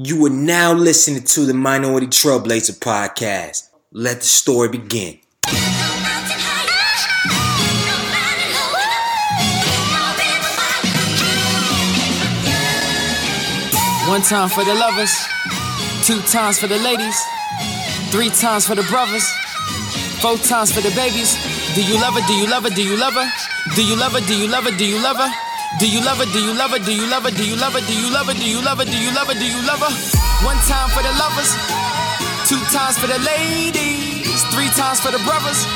You are now listening to the Minority Trailblazer podcast. Let the story begin. One time for the lovers, two times for the ladies, three times for the brothers, four times for the babies. Do you love her? Do you love her? Do you love her? Do you love her? Do you love her? Do you love her? Do you love her? Do you love her? Do you love her? Do you love her? Do you love her? Do you love her? Do you love her? Do you love her? One time for the lovers, two times for the ladies, three times for the brothers.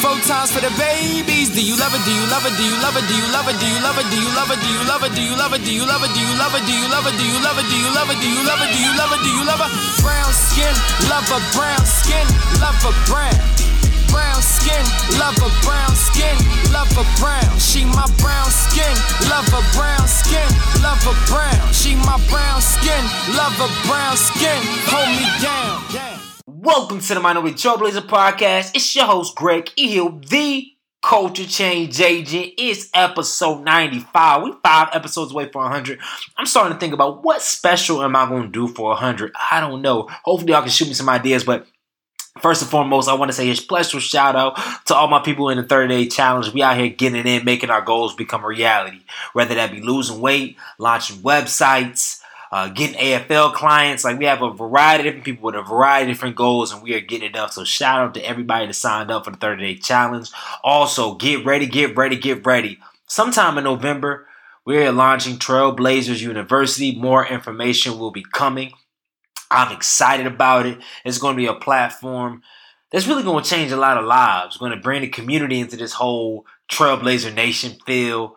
Four times for the babies. Do you love it? Do you love it? Do you love it? Do you love it? Do you love it? Do you love it? Do you love it? Do you love it? Do you love it? Do you love it? Do you love it? Do you love it? Do you love it? Do you love it? Do you love it? Do you love it? Brown skin, love a brown skin, love a brown. Brown skin, love a brown skin, love a brown. She my brown skin, love a brown skin, love a brown. She my brown skin, love a brown skin. Hold me down. Welcome to the Minority Trailblazer podcast. It's your host, Greg Hill, the culture change agent. It's episode 95. We five episodes away from 100. I'm starting to think about what special am I going to do for 100? I don't know. Hopefully, y'all can shoot me some ideas, but First and foremost, I want to say a special shout out to all my people in the 30 day challenge. We out here getting in, making our goals become a reality. Whether that be losing weight, launching websites, uh, getting AFL clients. Like we have a variety of different people with a variety of different goals, and we are getting it done. So shout out to everybody that signed up for the 30 day challenge. Also, get ready, get ready, get ready. Sometime in November, we're launching Trailblazers University. More information will be coming. I'm excited about it. It's going to be a platform that's really going to change a lot of lives. Going to bring the community into this whole Trailblazer Nation feel,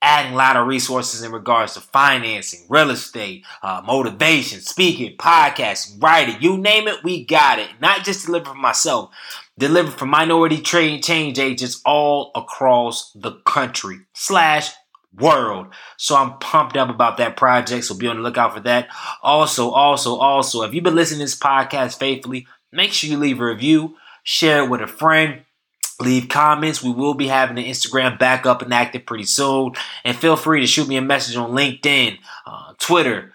adding a lot of resources in regards to financing, real estate, uh, motivation, speaking, podcasting, writing, you name it, we got it. Not just deliver for myself, deliver for minority trade change agents all across the country slash world. So I'm pumped up about that project. So be on the lookout for that. Also, also, also, if you've been listening to this podcast faithfully, make sure you leave a review, share it with a friend. Leave comments. We will be having the Instagram back up and active pretty soon. And feel free to shoot me a message on LinkedIn, uh, Twitter,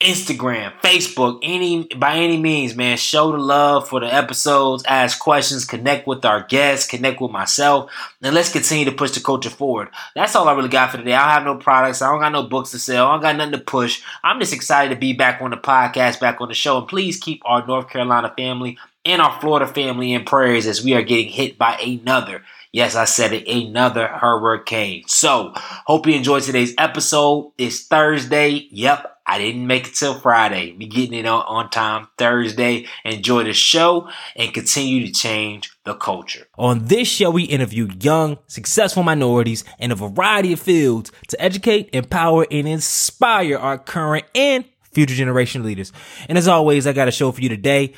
Instagram, Facebook, any by any means, man. Show the love for the episodes, ask questions, connect with our guests, connect with myself, and let's continue to push the culture forward. That's all I really got for today. I have no products, I don't got no books to sell, I don't got nothing to push. I'm just excited to be back on the podcast, back on the show, and please keep our North Carolina family and our Florida family in prayers as we are getting hit by another Yes, I said it, another hurricane. So, hope you enjoyed today's episode. It's Thursday. Yep, I didn't make it till Friday. Be getting it on, on time Thursday. Enjoy the show and continue to change the culture. On this show, we interview young, successful minorities in a variety of fields to educate, empower, and inspire our current and future generation leaders. And as always, I got a show for you today.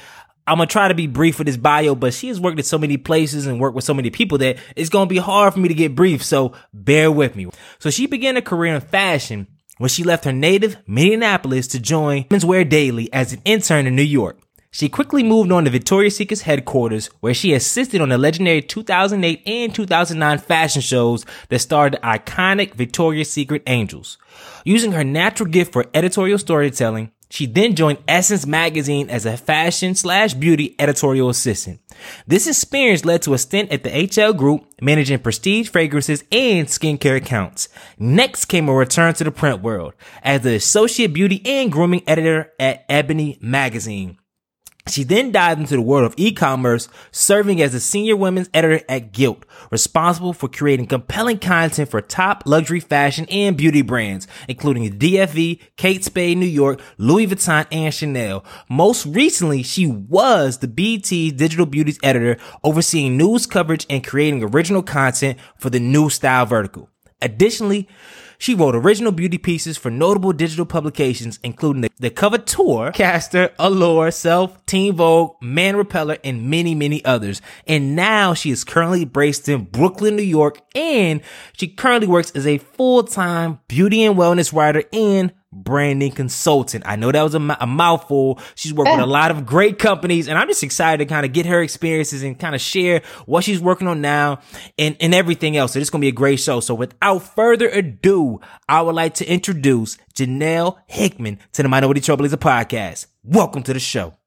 I'm gonna try to be brief with this bio, but she has worked at so many places and worked with so many people that it's gonna be hard for me to get brief. So bear with me. So she began a career in fashion when she left her native Minneapolis to join Women's Wear Daily as an intern in New York. She quickly moved on to Victoria's Secret's headquarters, where she assisted on the legendary 2008 and 2009 fashion shows that starred the iconic Victoria's Secret Angels. Using her natural gift for editorial storytelling, she then joined Essence magazine as a fashion slash beauty editorial assistant. This experience led to a stint at the HL Group, managing prestige fragrances and skincare accounts. Next came a return to the print world as the associate beauty and grooming editor at Ebony magazine. She then dived into the world of e-commerce, serving as the senior women's editor at Gilt, responsible for creating compelling content for top luxury fashion and beauty brands, including DVF, Kate Spade New York, Louis Vuitton, and Chanel. Most recently, she was the BT Digital Beauties editor, overseeing news coverage and creating original content for the new style vertical. Additionally, she wrote original beauty pieces for notable digital publications, including the, the Coveteur, Caster, Allure, Self, Teen Vogue, Man Repeller, and many, many others. And now she is currently based in Brooklyn, New York, and she currently works as a full-time beauty and wellness writer and branding consultant. I know that was a, a mouthful. She's worked with a eh. lot of great companies and I'm just excited to kind of get her experiences and kind of share what she's working on now and, and everything else. So it's going to be a great show. So without further ado, I would like to introduce Janell Hickman to the Minority Trailblazer podcast. Welcome to the show.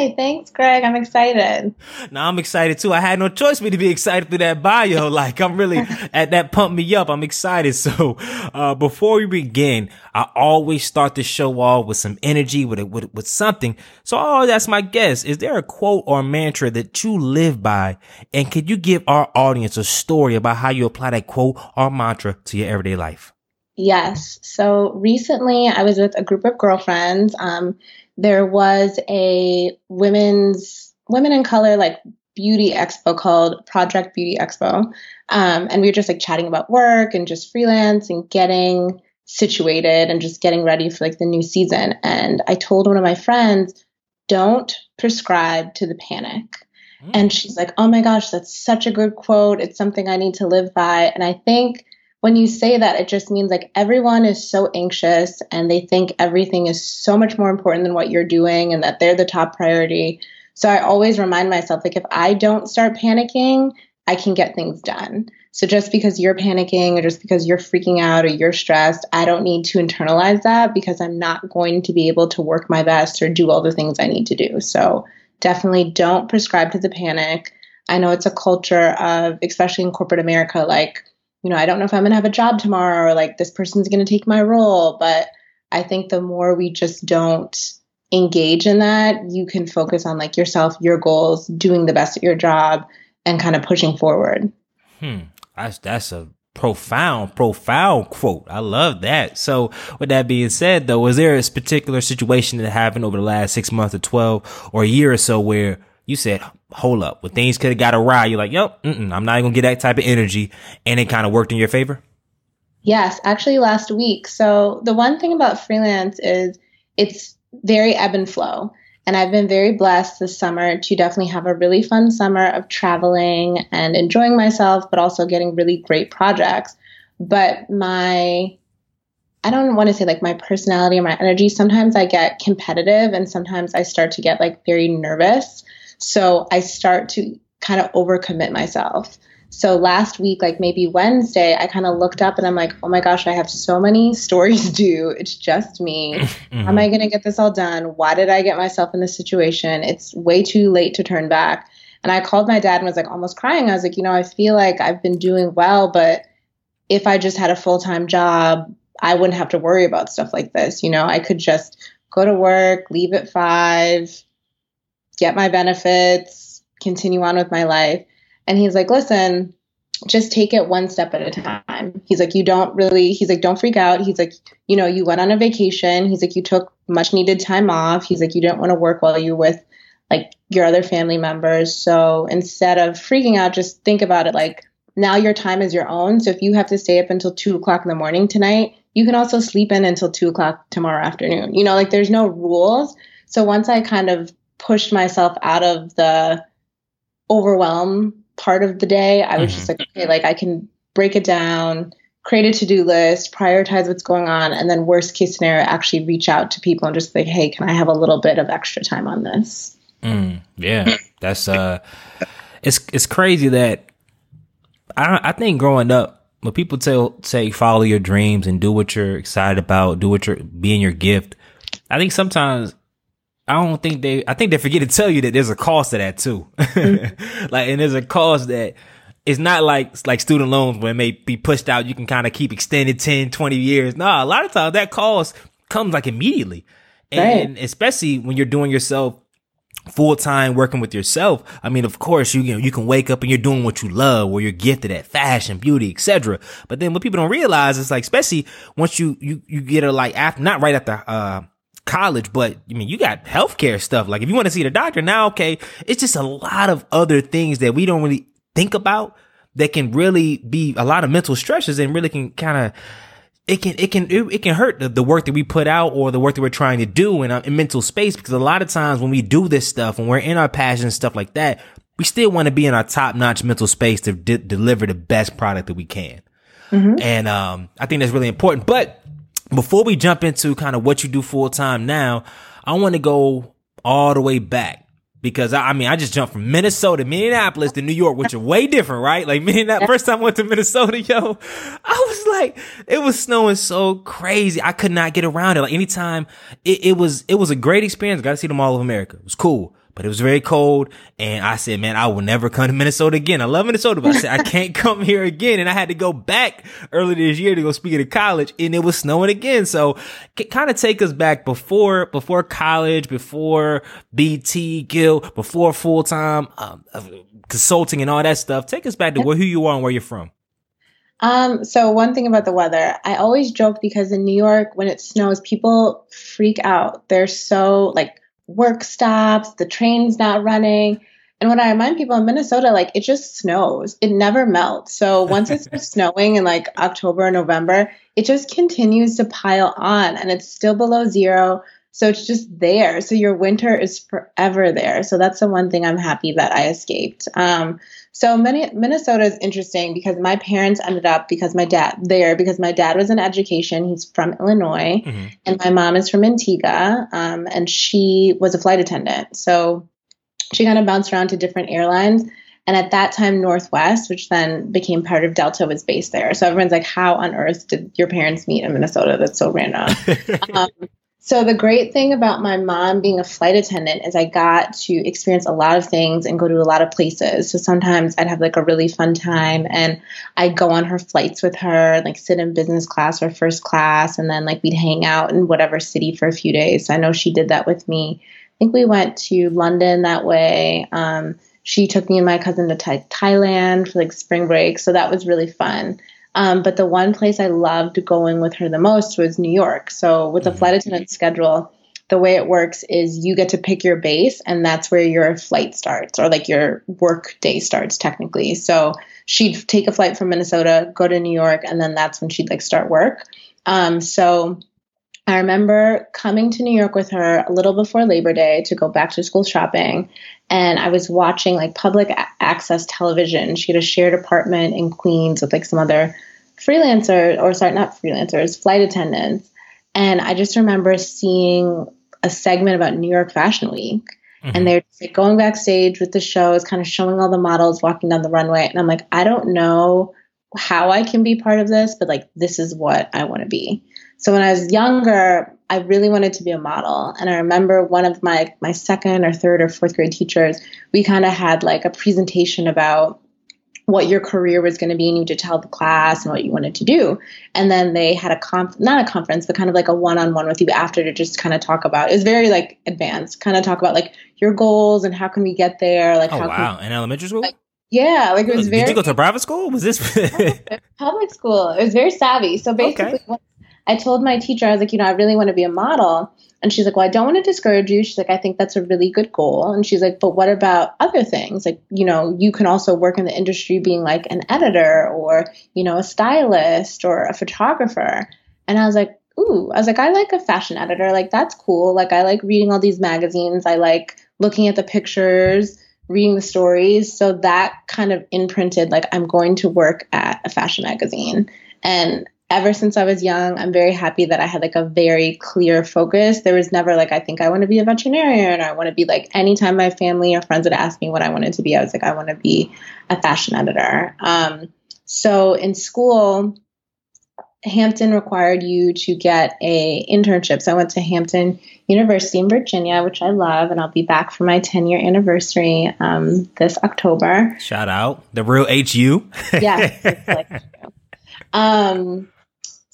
Hi, thanks, Greg. I'm excited. Now I'm excited too. I had no choice but to be excited through that bio. Like I'm really at that pump me up. I'm excited. So, uh, before we begin, I always start the show off with some energy, with, with, with something. So I'll ask my guest, is there a quote or mantra that you live by? And could you give our audience a story about how you apply that quote or mantra to your everyday life? Yes. So recently I was with a group of girlfriends. Um, there was a women's women in color like beauty expo called Project Beauty Expo. Um, and we were just like chatting about work and just freelance and getting situated and just getting ready for like the new season. And I told one of my friends, don't prescribe to the panic. Mm. And she's like, oh my gosh, that's such a good quote. It's something I need to live by. And I think when you say that, it just means like everyone is so anxious and they think everything is so much more important than what you're doing and that they're the top priority. So I always remind myself like if I don't start panicking, I can get things done. So just because you're panicking or just because you're freaking out or you're stressed, I don't need to internalize that because I'm not going to be able to work my best or do all the things I need to do. So definitely don't prescribe to the panic. I know it's a culture of, especially in corporate America, like you know, I don't know if I'm going to have a job tomorrow or like this person's going to take my role. But I think the more we just don't engage in that, you can focus on like yourself, your goals, doing the best at your job, and kind of pushing forward. Hmm. That's, that's a profound, profound quote. I love that. So with that being said though, was there a particular situation that happened over the last six months or 12 or a year or so where you said, hold up, when things could have got awry, you're like, yep, I'm not gonna get that type of energy, and it kind of worked in your favor. Yes, actually, last week. So the one thing about freelance is it's very ebb and flow. And I've been very blessed this summer to definitely have a really fun summer of traveling and enjoying myself, but also getting really great projects. But my, I don't want to say like my personality or my energy, sometimes I get competitive and sometimes I start to get like very nervous. So I start to kind of overcommit myself. So last week, like maybe Wednesday, I kind of looked up and I'm like, oh my gosh, I have so many stories due. It's just me. mm-hmm. How am I going to get this all done? Why did I get myself in this situation? It's way too late to turn back. And I called my dad and was like almost crying. I was like, you know, I feel like I've been doing well, but if I just had a full time job, I wouldn't have to worry about stuff like this. You know, I could just go to work, leave at five, get my benefits, continue on with my life. And he's like, listen, just take it one step at a time. He's like, you don't really, he's like, don't freak out. He's like, you know, you went on a vacation. He's like, you took much needed time off. He's like, you didn't want to work while you're with like your other family members. So instead of freaking out, just think about it like now your time is your own. So if you have to stay up until two o'clock in the morning tonight, you can also sleep in until two o'clock tomorrow afternoon. You know, like there's no rules. So once I kind of pushed myself out of the overwhelm part of the day. I was mm-hmm. just like, okay, like I can break it down, create a to-do list, prioritize what's going on, and then worst case scenario, actually reach out to people and just like, hey, can I have a little bit of extra time on this? Mm, yeah, that's uh, it's it's crazy that I I think growing up when people tell say follow your dreams and do what you're excited about, do what you're being your gift. I think sometimes I don't think they, I think they forget to tell you that there's a cost to that too. Mm-hmm. like, and there's a cost that it's not like, like student loans where it may be pushed out. You can kind of keep extended 10, 20 years. No, a lot of times that cost comes like immediately. And right. especially when you're doing yourself full time working with yourself. I mean, of course, you, you you can wake up and you're doing what you love, where you're gifted at fashion, beauty, etc. But then what people don't realize is like, especially once you, you, you get a like after, not right after, uh, college, but I mean, you got healthcare stuff. Like if you want to see the doctor now, okay, it's just a lot of other things that we don't really think about that can really be a lot of mental stresses and really can kind of it can it can it, it can hurt the, the, work that we put out or the work that we're trying to do in, uh, in mental space because a lot of times when we do this stuff when we're in our passion and stuff like that we still want to be in our top notch mental space to deliver the best product that we can mm-hmm. and um, i think that's really important but before we jump into kind of what you do full time now, I want to go all the way back because I, I, mean I just jumped from Minnesota, Minneapolis to New York, which are way different, right? Like me that first time I went to Minnesota, yo, I was like, it was snowing so crazy. I could not get around it. Like anytime it, it was, it was a great experience. Got to see the Mall of America. It was cool but it was very cold. And I said, man, I will never come to Minnesota again. I love Minnesota, but I said, I can't come here again. And I had to go back early this year to go speak at a college and it was snowing again. So kind of take us back before, before college, before BT, Gilt, before full time, um, consulting and all that stuff. Take us back to where, who you are and where you're from. Um, so one thing about the weather, I always joke because in New York, when it snows, people freak out. They're so like work stops, the train's not running. And when I remind people in Minnesota, like it just snows, it never melts. So once it starts snowing in like October or November, it just continues to pile on and it's still below zero. So it's just there. So your winter is forever there. So that's the one thing I'm happy that I escaped. Um, so many, Minnesota is interesting because my parents ended up because my dad there because my dad was in education. He's from Illinois, mm-hmm. and my mom is from Antigua, um, and she was a flight attendant. So she kind of bounced around to different airlines. And at that time, Northwest, which then became part of Delta, was based there. So everyone's like, "How on earth did your parents meet in Minnesota? That's so random." um, so the great thing about my mom being a flight attendant is I got to experience a lot of things and go to a lot of places. So sometimes I'd have like a really fun time and I'd go on her flights with her, like sit in business class or first class, and then like we'd hang out in whatever city for a few days. So I know she did that with me. I think we went to London that way. Um, she took me and my cousin to Thailand for like spring break. So that was really fun. Um, but the one place I loved going with her the most was New York. So with the mm-hmm. flight attendant schedule, the way it works is you get to pick your base and that's where your flight starts or like your work day starts technically. So she'd take a flight from Minnesota, go to New York, and then that's when she'd like start work. Um, so I remember coming to New York with her a little before Labor Day to go back to school shopping. And I was watching like public access television. She had a shared apartment in Queens with like some other freelancers, or sorry, not freelancers, flight attendants. And I just remember seeing a segment about New York Fashion Week. Mm-hmm. And they're like going backstage with the show, shows, kind of showing all the models walking down the runway. And I'm like, I don't know how I can be part of this, but like, this is what I want to be. So when I was younger, I really wanted to be a model. And I remember one of my my second or third or fourth grade teachers, we kind of had like a presentation about what your career was going to be and you to tell the class and what you wanted to do. And then they had a conf not a conference, but kind of like a one-on-one with you after to just kind of talk about it was very like advanced, kind of talk about like your goals and how can we get there. Like oh, how wow. in elementary school? Like, yeah, like it was very Did you go to private school? Was this public school? It was very savvy. So basically okay. I told my teacher, I was like, you know, I really want to be a model. And she's like, well, I don't want to discourage you. She's like, I think that's a really good goal. And she's like, but what about other things? Like, you know, you can also work in the industry being like an editor or, you know, a stylist or a photographer. And I was like, ooh, I was like, I like a fashion editor. Like, that's cool. Like, I like reading all these magazines. I like looking at the pictures, reading the stories. So that kind of imprinted, like, I'm going to work at a fashion magazine. And ever since I was young, I'm very happy that I had like a very clear focus. There was never like, I think I want to be a veterinarian or I want to be like, anytime my family or friends would ask me what I wanted to be, I was like, I want to be a fashion editor. Um, so in school, Hampton required you to get a internship. So I went to Hampton University in Virginia, which I love, and I'll be back for my 10 year anniversary um, this October. Shout out the real HU. yeah. Like, um,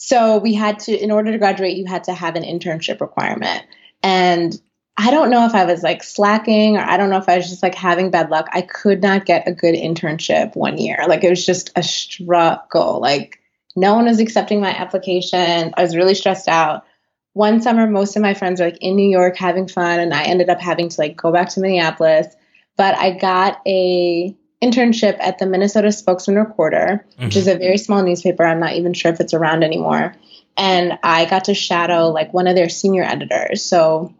so we had to, in order to graduate, you had to have an internship requirement. And I don't know if I was like slacking or I don't know if I was just like having bad luck. I could not get a good internship one year. Like it was just a struggle. Like no one was accepting my application. I was really stressed out. One summer, most of my friends were like in New York having fun, and I ended up having to like go back to Minneapolis. But I got a internship at the Minnesota Spokesman Recorder, mm-hmm. which is a very small newspaper. I'm not even sure if it's around anymore. And I got to shadow like one of their senior editors. So,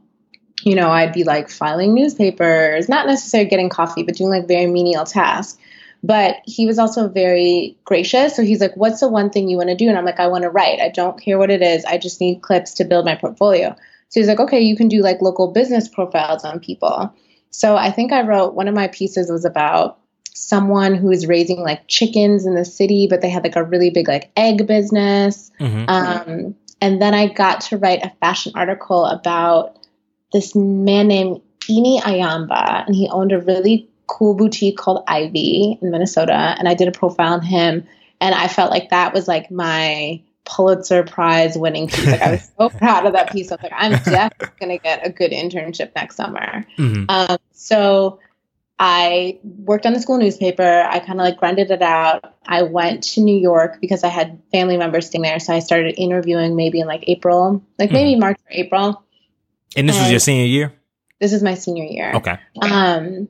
you know, I'd be like filing newspapers, not necessarily getting coffee, but doing like very menial tasks. But he was also very gracious. So he's like, What's the one thing you want to do? And I'm like, I want to write. I don't care what it is. I just need clips to build my portfolio. So he's like, Okay, you can do like local business profiles on people. So I think I wrote one of my pieces was about someone who is raising like chickens in the city, but they had like a really big like egg business. Mm-hmm. Um, and then I got to write a fashion article about this man named Ini Ayamba, and he owned a really cool boutique called Ivy in Minnesota. And I did a profile on him, and I felt like that was like my Pulitzer Prize winning piece. Like I was so proud of that piece. I was like, I'm definitely going to get a good internship next summer. Mm-hmm. Um, so I worked on the school newspaper. I kind of like grinded it out. I went to New York because I had family members staying there. So I started interviewing maybe in like April, like maybe mm-hmm. March or April. And this and was your senior year? This is my senior year. Okay. Um,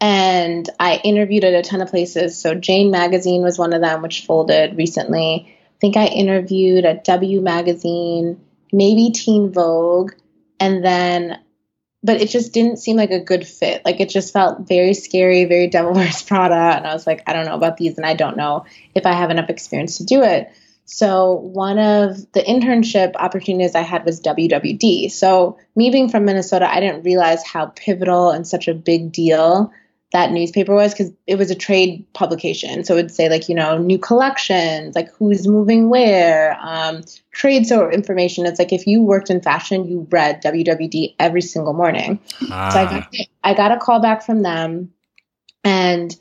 and I interviewed at a ton of places. So Jane Magazine was one of them, which folded recently. I think I interviewed at W Magazine, maybe Teen Vogue, and then but it just didn't seem like a good fit. Like it just felt very scary, very Devil Wears Prada. And I was like, I don't know about these, and I don't know if I have enough experience to do it. So one of the internship opportunities I had was WWD. So me being from Minnesota, I didn't realize how pivotal and such a big deal that newspaper was because it was a trade publication. So it would say like, you know, new collections, like who's moving where, um, trade sort information. It's like if you worked in fashion, you read WWD every single morning. Ah. So I got, I got a call back from them and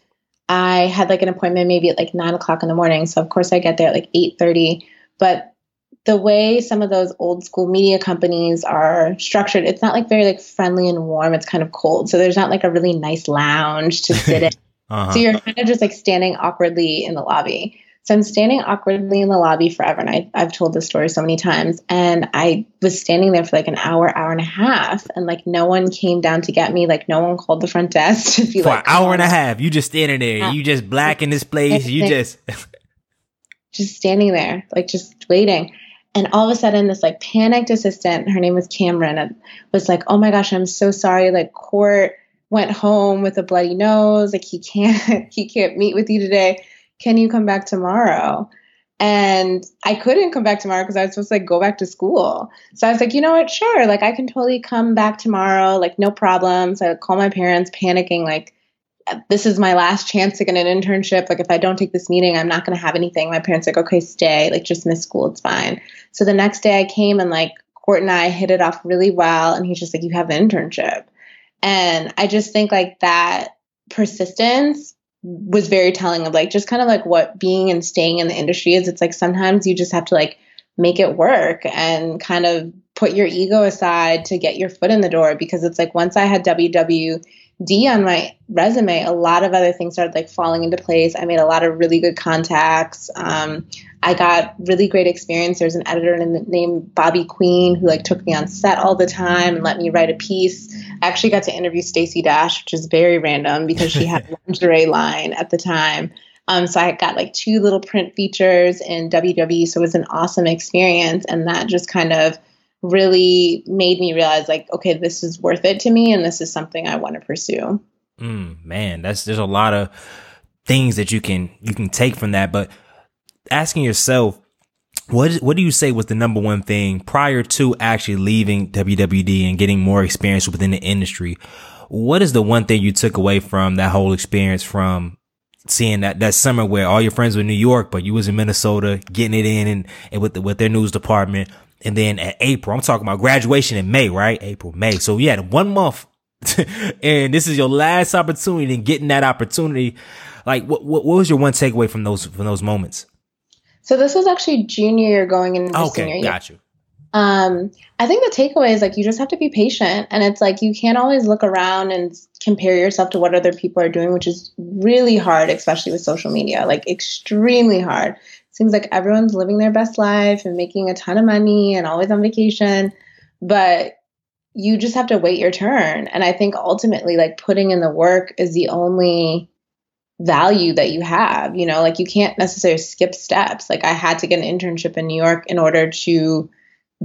I had like an appointment maybe at like nine o'clock in the morning. So of course I get there at like 8.30. But the way some of those old school media companies are structured, it's not like very like friendly and warm. It's kind of cold. So there's not like a really nice lounge to sit in. uh-huh. So you're kind of just like standing awkwardly in the lobby. So I'm standing awkwardly in the lobby forever. And I, I've told this story so many times. And I was standing there for like an hour, hour and a half. And like no one came down to get me. Like no one called the front desk to be for like, an hour and a half. You just standing there. Yeah. You just black in this place. You just. just standing there, like just waiting. And all of a sudden, this like panicked assistant, her name was Cameron, was like, "Oh my gosh, I'm so sorry. Like Court went home with a bloody nose. Like he can't he can't meet with you today. Can you come back tomorrow?" And I couldn't come back tomorrow because I was supposed to like go back to school. So I was like, you know what? Sure. Like I can totally come back tomorrow. Like no problem. So I call my parents, panicking, like this is my last chance to get an internship. Like, if I don't take this meeting, I'm not going to have anything. My parents like, okay, stay. Like, just miss school. It's fine. So the next day I came and like Court and I hit it off really well. And he's just like, you have an internship. And I just think like that persistence was very telling of like just kind of like what being and staying in the industry is. It's like sometimes you just have to like make it work and kind of put your ego aside to get your foot in the door because it's like once I had WW D on my resume, a lot of other things started like falling into place. I made a lot of really good contacts. Um, I got really great experience. There's an editor named Bobby Queen who like took me on set all the time and let me write a piece. I actually got to interview Stacey Dash, which is very random because she had lingerie line at the time. Um, so I got like two little print features in WWD. So it was an awesome experience, and that just kind of really made me realize like okay this is worth it to me and this is something i want to pursue mm, man that's there's a lot of things that you can you can take from that but asking yourself what what do you say was the number one thing prior to actually leaving WWD and getting more experience within the industry? What is the one thing you took away from that whole experience from seeing that that summer where all your friends were in New York, but you was in Minnesota, getting it in and, and with the, with their news department, and then at April, I'm talking about graduation in May, right? April, May. So you had one month and this is your last opportunity and getting that opportunity. Like what, what, what was your one takeaway from those, from those moments? So this was actually junior year going into okay, senior year. Got you. Um, I think the takeaway is like you just have to be patient, and it's like you can't always look around and compare yourself to what other people are doing, which is really hard, especially with social media. Like extremely hard seems like everyone's living their best life and making a ton of money and always on vacation. But you just have to wait your turn. And I think ultimately, like putting in the work is the only value that you have. You know, like you can't necessarily skip steps. Like I had to get an internship in New York in order to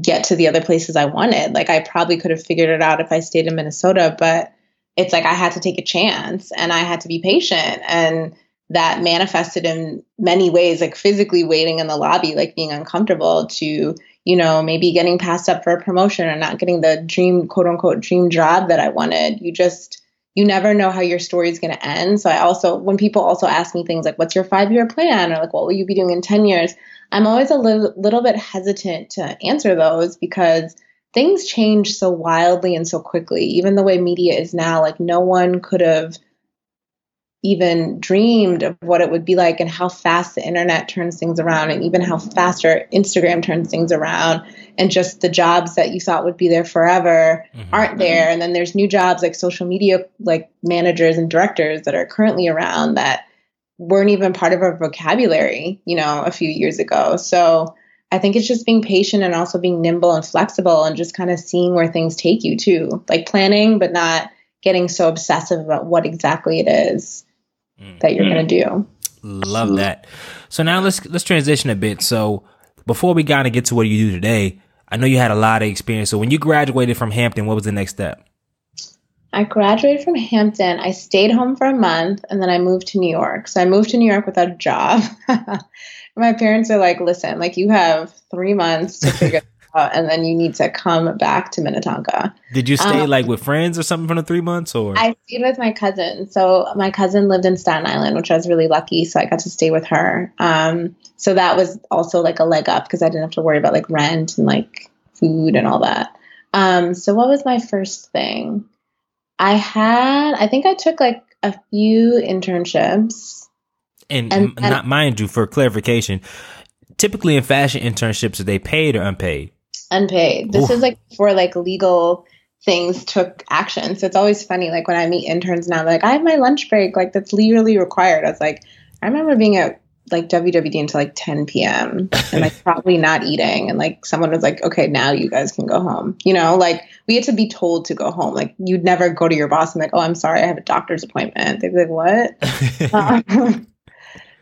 get to the other places I wanted. Like I probably could have figured it out if I stayed in Minnesota, but it's like I had to take a chance and I had to be patient. And that manifested in many ways, like physically waiting in the lobby, like being uncomfortable to, you know, maybe getting passed up for a promotion or not getting the dream, quote unquote, dream job that I wanted. You just, you never know how your story is going to end. So I also, when people also ask me things like, what's your five year plan? Or like, what will you be doing in 10 years? I'm always a little, little bit hesitant to answer those because things change so wildly and so quickly. Even the way media is now, like no one could have even dreamed of what it would be like and how fast the internet turns things around and even how faster Instagram turns things around and just the jobs that you thought would be there forever mm-hmm. aren't there and then there's new jobs like social media like managers and directors that are currently around that weren't even part of our vocabulary, you know, a few years ago. So I think it's just being patient and also being nimble and flexible and just kind of seeing where things take you too. Like planning, but not getting so obsessive about what exactly it is mm. that you're going to do. Love that. So now let's let's transition a bit. So before we kind of get to what you do today, I know you had a lot of experience. So when you graduated from Hampton, what was the next step? I graduated from Hampton. I stayed home for a month and then I moved to New York. So I moved to New York without a job. my parents are like, listen, like you have three months to figure out, and then you need to come back to Minnetonka. Did you stay um, like with friends or something for the three months, or I stayed with my cousin. So my cousin lived in Staten Island, which I was really lucky. So I got to stay with her. Um, so that was also like a leg up because I didn't have to worry about like rent and like food and all that. Um, so what was my first thing? I had, I think I took like a few internships and, and, and not mind you, for clarification, typically in fashion internships, are they paid or unpaid? Unpaid. This Oof. is like for like legal things took action. So it's always funny. Like when I meet interns now, like I have my lunch break. Like that's legally required. I was like, I remember being at like WWD until like 10 p.m. and like probably not eating. And like someone was like, okay, now you guys can go home. You know, like we had to be told to go home. Like you'd never go to your boss and like, oh, I'm sorry, I have a doctor's appointment. They'd be like, what? um,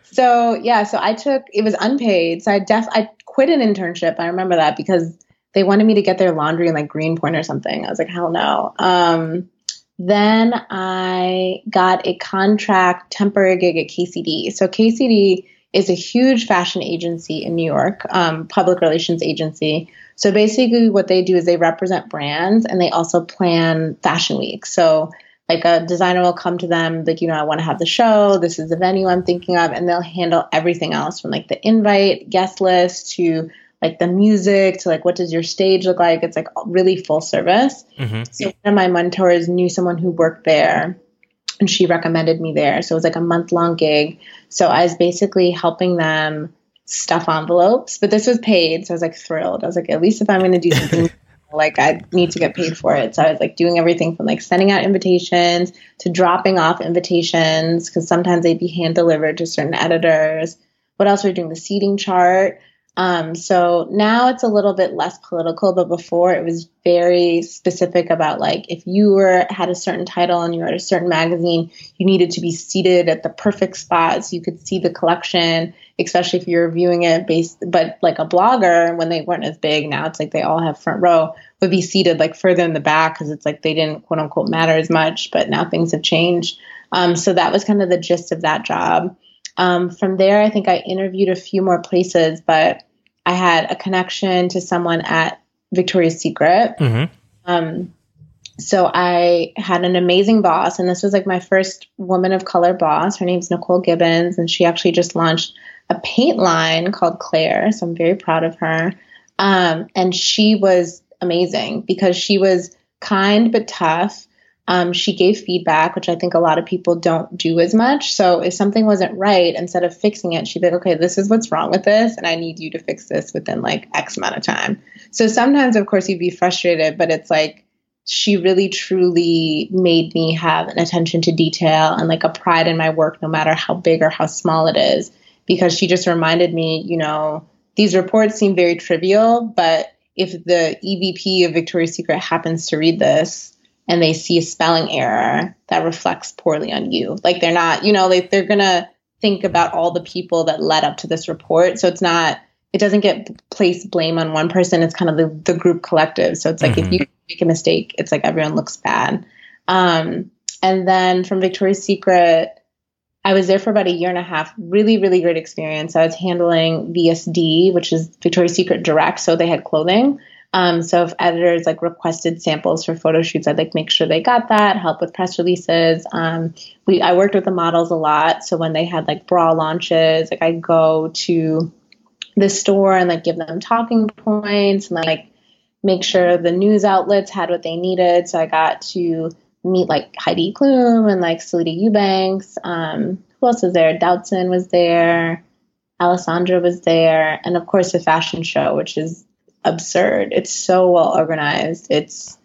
so yeah, so I took it was unpaid. So I def I quit an internship. I remember that because they wanted me to get their laundry in like Greenpoint or something. I was like, hell no. Um, then I got a contract temporary gig at KCD. So KCD is a huge fashion agency in New York, um, public relations agency. So basically, what they do is they represent brands and they also plan fashion week. So like a designer will come to them like you know i want to have the show this is the venue i'm thinking of and they'll handle everything else from like the invite guest list to like the music to like what does your stage look like it's like really full service mm-hmm. so one of my mentors knew someone who worked there and she recommended me there so it was like a month long gig so i was basically helping them stuff envelopes but this was paid so i was like thrilled i was like at least if i'm going to do something like I need to get paid for it. So I was like doing everything from like sending out invitations to dropping off invitations because sometimes they'd be hand delivered to certain editors. What else were we doing? The seating chart. Um, so now it's a little bit less political, but before it was very specific about like if you were had a certain title and you were at a certain magazine, you needed to be seated at the perfect spot so you could see the collection, especially if you're viewing it based. But like a blogger, when they weren't as big, now it's like they all have front row, would be seated like further in the back because it's like they didn't quote unquote matter as much. But now things have changed. Um, so that was kind of the gist of that job. Um, from there, I think I interviewed a few more places, but I had a connection to someone at Victoria's Secret. Mm-hmm. Um, so I had an amazing boss, and this was like my first woman of color boss. Her name's Nicole Gibbons, and she actually just launched a paint line called Clare. So I'm very proud of her. Um, and she was amazing because she was kind but tough. Um, she gave feedback, which I think a lot of people don't do as much. So if something wasn't right, instead of fixing it, she'd be like, okay, this is what's wrong with this, and I need you to fix this within like X amount of time. So sometimes, of course, you'd be frustrated, but it's like she really truly made me have an attention to detail and like a pride in my work, no matter how big or how small it is, because she just reminded me, you know, these reports seem very trivial, but if the EVP of Victoria's Secret happens to read this, and they see a spelling error that reflects poorly on you. Like they're not, you know, like they're gonna think about all the people that led up to this report. So it's not, it doesn't get placed blame on one person. It's kind of the, the group collective. So it's like mm-hmm. if you make a mistake, it's like everyone looks bad. Um, and then from Victoria's Secret, I was there for about a year and a half. Really, really great experience. I was handling VSD, which is Victoria's Secret Direct, so they had clothing. Um, so if editors like requested samples for photo shoots, I'd like make sure they got that. Help with press releases. Um, we I worked with the models a lot, so when they had like bra launches, like I'd go to the store and like give them talking points and like make sure the news outlets had what they needed. So I got to meet like Heidi Klum and like Selita Eubanks. Um, who else was there? Doutzen was there. Alessandra was there, and of course the fashion show, which is absurd. It's so well organized. It's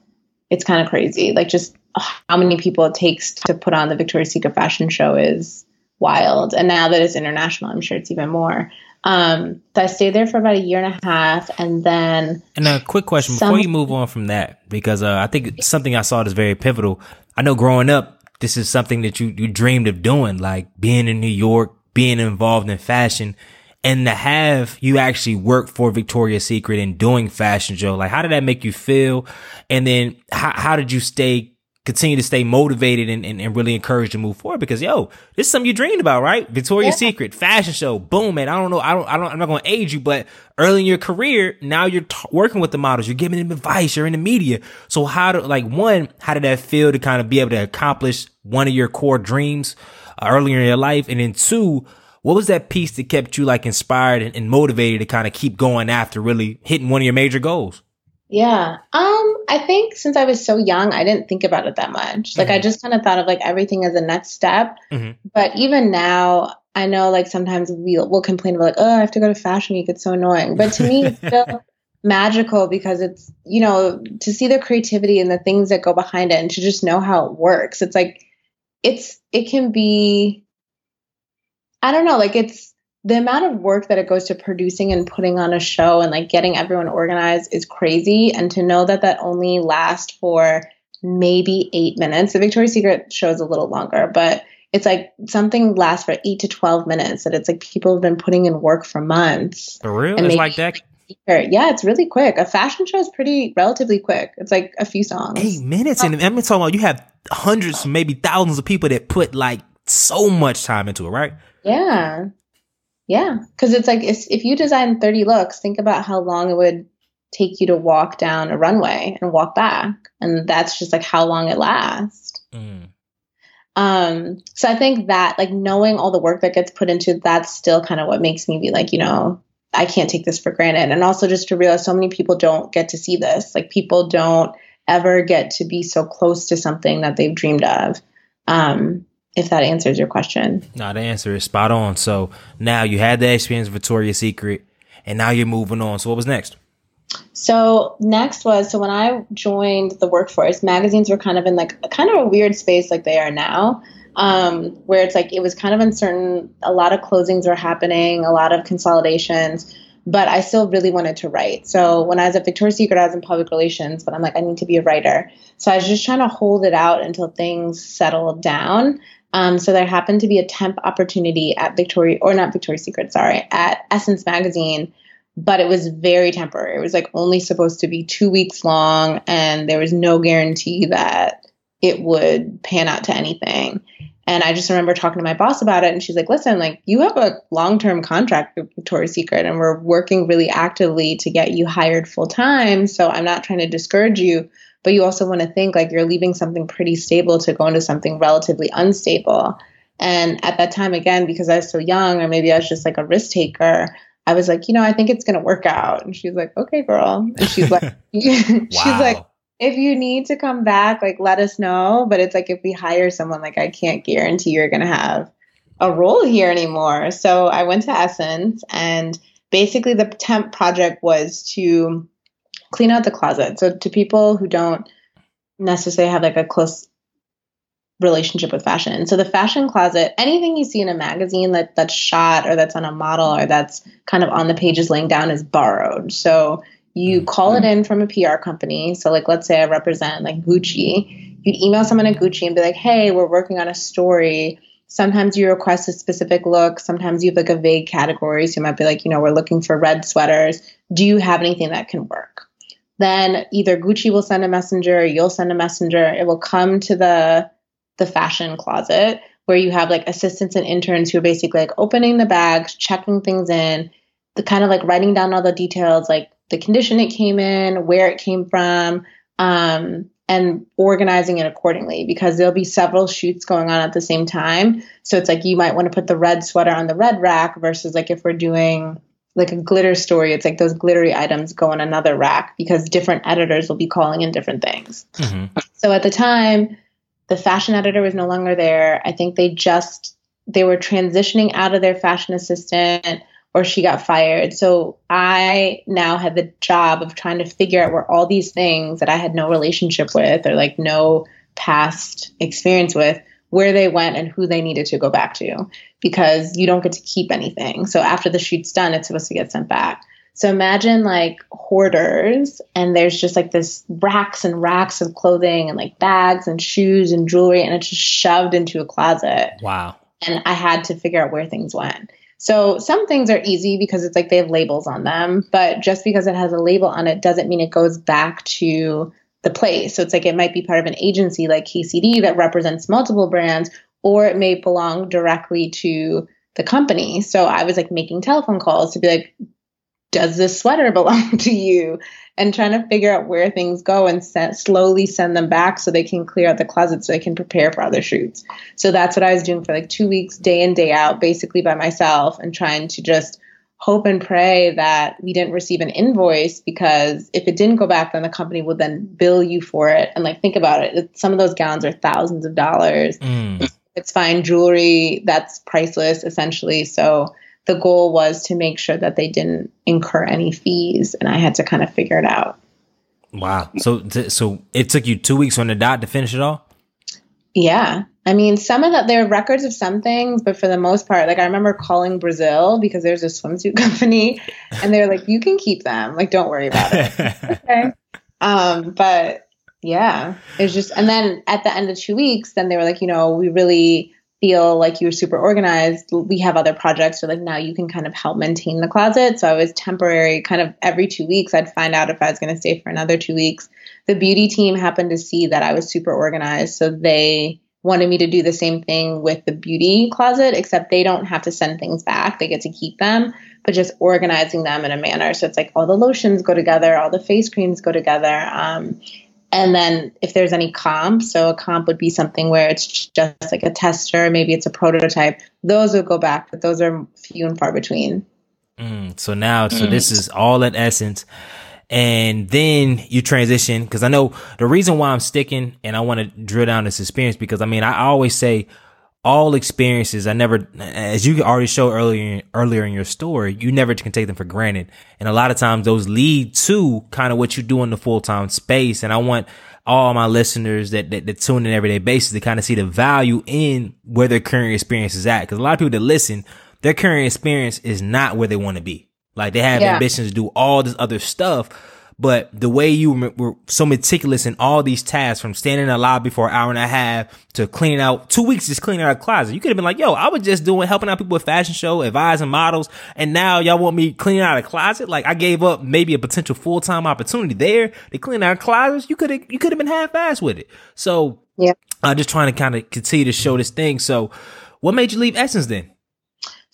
it's kind of crazy. Like just how many people it takes to put on the Victoria's Secret fashion show is wild. And now that it's international, I'm sure it's even more. Um, so I stayed there for about a year and a half, and then. And a quick question some, before you move on from that, because uh, I think something I saw that's very pivotal. I know growing up, this is something that you you dreamed of doing, like being in New York, being involved in fashion, and to have you actually work for Victoria's Secret and doing fashion show. Like, how did that make you feel? And then how how did you stay continue to stay motivated and, and, and, really encouraged to move forward because yo, this is something you dreamed about, right? Victoria's yeah. Secret, fashion show, boom, man. I don't know. I don't, I don't, I'm not going to age you, but early in your career, now you're t- working with the models, you're giving them advice, you're in the media. So how do, like, one, how did that feel to kind of be able to accomplish one of your core dreams uh, earlier in your life? And then two, what was that piece that kept you like inspired and, and motivated to kind of keep going after really hitting one of your major goals? Yeah. Um, I think since I was so young, I didn't think about it that much. Like mm-hmm. I just kind of thought of like everything as a next step. Mm-hmm. But even now, I know like sometimes we'll, we'll complain about like, oh, I have to go to fashion week. It's so annoying. But to me, it's still magical because it's, you know, to see the creativity and the things that go behind it and to just know how it works. It's like, it's, it can be, I don't know, like it's, the amount of work that it goes to producing and putting on a show and like getting everyone organized is crazy. And to know that that only lasts for maybe eight minutes. The Victoria's Secret show is a little longer, but it's like something lasts for eight to 12 minutes. That it's like people have been putting in work for months. For real? It's like that? Yeah, it's really quick. A fashion show is pretty relatively quick. It's like a few songs. Eight minutes. And I'm talking about you have hundreds, maybe thousands of people that put like so much time into it, right? Yeah. Yeah, because it's like if you design 30 looks, think about how long it would take you to walk down a runway and walk back, and that's just like how long it lasts. Mm. Um, so I think that like knowing all the work that gets put into that's still kind of what makes me be like, you know, I can't take this for granted, and also just to realize so many people don't get to see this. Like people don't ever get to be so close to something that they've dreamed of. Um, if that answers your question. No, the answer is spot on. So now you had the experience with Victoria's Secret, and now you're moving on. So what was next? So next was so when I joined the workforce, magazines were kind of in like a, kind of a weird space like they are now, um, where it's like it was kind of uncertain. A lot of closings were happening, a lot of consolidations, but I still really wanted to write. So when I was at Victoria's Secret, I was in public relations, but I'm like I need to be a writer. So I was just trying to hold it out until things settled down. Um, so there happened to be a temp opportunity at Victoria, or not Victoria's Secret, sorry, at Essence Magazine, but it was very temporary. It was like only supposed to be two weeks long, and there was no guarantee that it would pan out to anything. And I just remember talking to my boss about it, and she's like, "Listen, like you have a long-term contract with Victoria's Secret, and we're working really actively to get you hired full time. So I'm not trying to discourage you, but you also want to think like you're leaving something pretty stable to go into something relatively unstable. And at that time, again, because I was so young, or maybe I was just like a risk taker, I was like, you know, I think it's gonna work out. And she's like, okay, girl. And she's like, she's like, if you need to come back, like let us know. But it's like if we hire someone, like I can't guarantee you're gonna have a role here anymore. So I went to Essence and basically the temp project was to clean out the closet. So to people who don't necessarily have like a close relationship with fashion. So the fashion closet, anything you see in a magazine that that's shot or that's on a model or that's kind of on the pages laying down is borrowed. So you mm-hmm. call it in from a PR company. So like let's say I represent like Gucci. You'd email someone at Gucci and be like, "Hey, we're working on a story." Sometimes you request a specific look. Sometimes you have like a vague category. So you might be like, you know, we're looking for red sweaters. Do you have anything that can work? Then either Gucci will send a messenger, you'll send a messenger. It will come to the the fashion closet where you have like assistants and interns who are basically like opening the bags, checking things in, the kind of like writing down all the details, like the condition it came in, where it came from, um, and organizing it accordingly because there'll be several shoots going on at the same time. So it's like you might want to put the red sweater on the red rack versus like if we're doing like a glitter story, it's like those glittery items go on another rack because different editors will be calling in different things. Mm-hmm. So at the time, the fashion editor was no longer there. I think they just they were transitioning out of their fashion assistant or she got fired. So I now had the job of trying to figure out where all these things that I had no relationship with or like no past experience with, where they went and who they needed to go back to because you don't get to keep anything. So after the shoot's done, it's supposed to get sent back. So imagine like hoarders, and there's just like this racks and racks of clothing and like bags and shoes and jewelry, and it's just shoved into a closet. Wow. And I had to figure out where things went. So some things are easy because it's like they have labels on them, but just because it has a label on it doesn't mean it goes back to the place. So it's like it might be part of an agency like KCD that represents multiple brands, or it may belong directly to the company. So I was like making telephone calls to be like, does this sweater belong to you? And trying to figure out where things go and set, slowly send them back so they can clear out the closet so they can prepare for other shoots. So that's what I was doing for like two weeks, day in, day out, basically by myself and trying to just hope and pray that we didn't receive an invoice because if it didn't go back, then the company would then bill you for it. And like, think about it. Some of those gowns are thousands of dollars. Mm. It's fine jewelry that's priceless essentially. So the goal was to make sure that they didn't incur any fees, and I had to kind of figure it out. Wow. So so it took you two weeks on the dot to finish it all. Yeah. I mean, some of that, there are records of some things, but for the most part, like I remember calling Brazil because there's a swimsuit company and they're like, you can keep them. Like, don't worry about it. okay. Um, but yeah, it's just, and then at the end of two weeks, then they were like, you know, we really feel like you're super organized, we have other projects. So like now you can kind of help maintain the closet. So I was temporary, kind of every two weeks, I'd find out if I was going to stay for another two weeks. The beauty team happened to see that I was super organized. So they wanted me to do the same thing with the beauty closet, except they don't have to send things back. They get to keep them, but just organizing them in a manner. So it's like all the lotions go together, all the face creams go together. Um, and then if there's any comp, so a comp would be something where it's just like a tester, maybe it's a prototype, those would go back, but those are few and far between. Mm, so now, so mm. this is all at essence. And then you transition because I know the reason why I'm sticking and I want to drill down this experience because I mean, I always say all experiences I never, as you already showed earlier, earlier in your story, you never can take them for granted. And a lot of times those lead to kind of what you do in the full time space. And I want all my listeners that, that, that tune in everyday basis to kind of see the value in where their current experience is at. Cause a lot of people that listen, their current experience is not where they want to be. Like they have yeah. ambitions to do all this other stuff but the way you were so meticulous in all these tasks from standing in a lobby for an hour and a half to cleaning out two weeks, just cleaning out a closet. You could have been like, yo, I was just doing, helping out people with fashion show, advising models. And now y'all want me cleaning out a closet? Like I gave up maybe a potential full-time opportunity there to clean out closets. You could have, you could have been half-assed with it. So yeah, I'm just trying to kind of continue to show this thing. So what made you leave Essence then?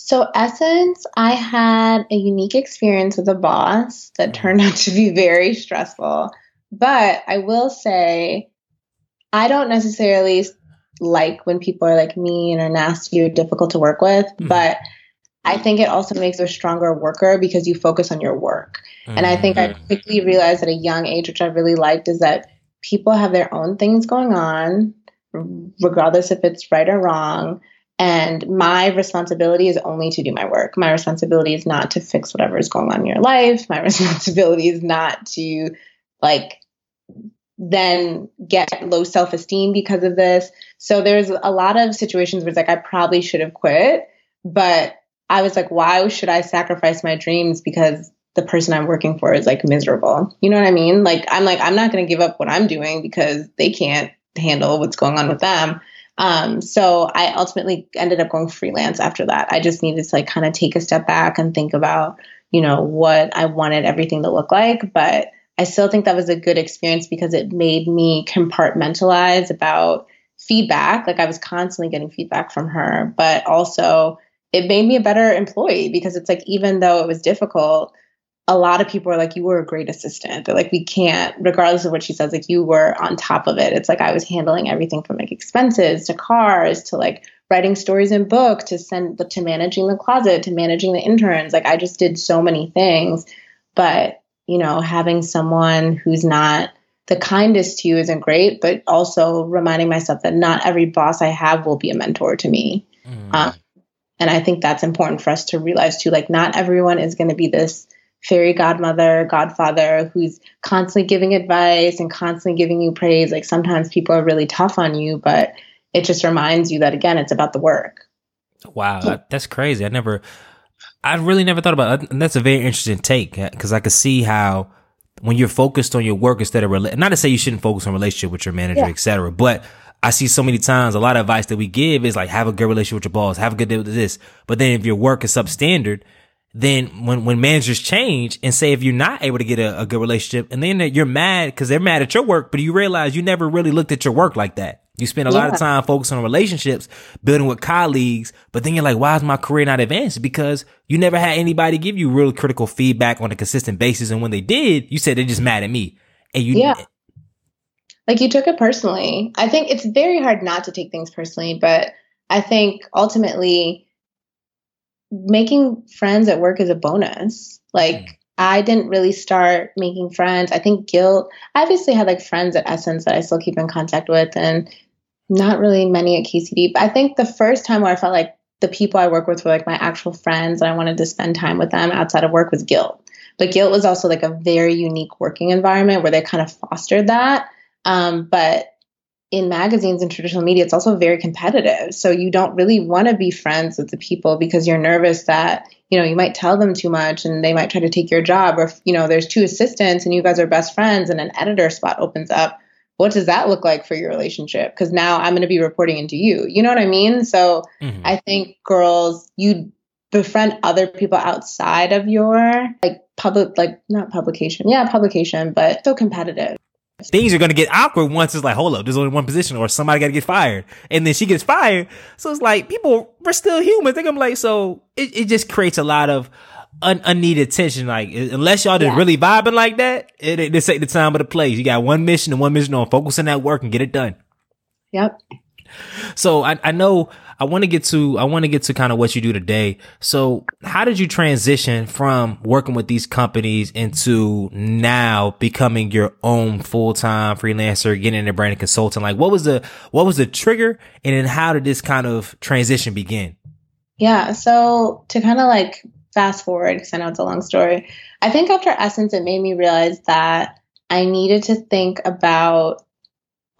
So, Essence, I had a unique experience with a boss that turned out to be very stressful. But I will say, I don't necessarily like when people are like mean or nasty or difficult to work with, mm-hmm. but I think it also makes a stronger worker because you focus on your work. Mm-hmm. And I think I mm-hmm. quickly realized at a young age, which I really liked, is that people have their own things going on, regardless if it's right or wrong. And my responsibility is only to do my work. My responsibility is not to fix whatever is going on in your life. My responsibility is not to like then get low self esteem because of this. So there's a lot of situations where it's like I probably should have quit, but I was like, why should I sacrifice my dreams because the person I'm working for is like miserable? You know what I mean? Like I'm like I'm not going to give up what I'm doing because they can't handle what's going on with them. Um, so I ultimately ended up going freelance after that. I just needed to like kind of take a step back and think about, you know, what I wanted everything to look like. But I still think that was a good experience because it made me compartmentalize about feedback. Like I was constantly getting feedback from her, but also it made me a better employee because it's like even though it was difficult, a lot of people are like, you were a great assistant. They're like, we can't, regardless of what she says, like you were on top of it. It's like I was handling everything from like expenses to cars to like writing stories in book to send to managing the closet to managing the interns. Like I just did so many things. But, you know, having someone who's not the kindest to you isn't great, but also reminding myself that not every boss I have will be a mentor to me. Mm. Um, and I think that's important for us to realize too. Like, not everyone is going to be this fairy godmother, godfather who's constantly giving advice and constantly giving you praise. Like sometimes people are really tough on you, but it just reminds you that again, it's about the work. Wow, that's crazy. I never, I really never thought about it. And that's a very interesting take uh, because I could see how when you're focused on your work instead of, rela- not to say you shouldn't focus on relationship with your manager, yeah. etc. but I see so many times a lot of advice that we give is like have a good relationship with your boss, have a good day with this. But then if your work is substandard, then when, when managers change and say if you're not able to get a, a good relationship and then you're mad because they're mad at your work, but you realize you never really looked at your work like that. You spend a yeah. lot of time focusing on relationships, building with colleagues, but then you're like, why is my career not advanced? Because you never had anybody give you real critical feedback on a consistent basis. And when they did, you said they're just mad at me. And you, yeah. Like you took it personally. I think it's very hard not to take things personally, but I think ultimately making friends at work is a bonus. Like mm. I didn't really start making friends. I think Gilt. I obviously had like friends at Essence that I still keep in contact with, and not really many at KCD. But I think the first time where I felt like the people I work with were like my actual friends, and I wanted to spend time with them outside of work was Gilt. But Gilt was also like a very unique working environment where they kind of fostered that. Um, but in magazines and traditional media, it's also very competitive. So you don't really want to be friends with the people because you're nervous that, you know, you might tell them too much and they might try to take your job. Or if, you know, there's two assistants and you guys are best friends and an editor spot opens up, what does that look like for your relationship? Because now I'm going to be reporting into you. You know what I mean? So mm-hmm. I think girls, you befriend other people outside of your like public, like not publication. Yeah, publication, but so competitive things are going to get awkward once it's like, hold up, there's only one position or somebody got to get fired. And then she gets fired. So it's like, people, we're still human. Think I'm like, so it, it just creates a lot of un- unneeded tension. Like, unless y'all just yeah. really vibing like that, it, it, this ain't the time of the place. You got one mission and one mission on focus on that work and get it done. Yep. So I, I know I want to get to I want to get to kind of what you do today. So how did you transition from working with these companies into now becoming your own full time freelancer, getting into branding consultant? Like what was the what was the trigger, and then how did this kind of transition begin? Yeah, so to kind of like fast forward because I know it's a long story. I think after Essence, it made me realize that I needed to think about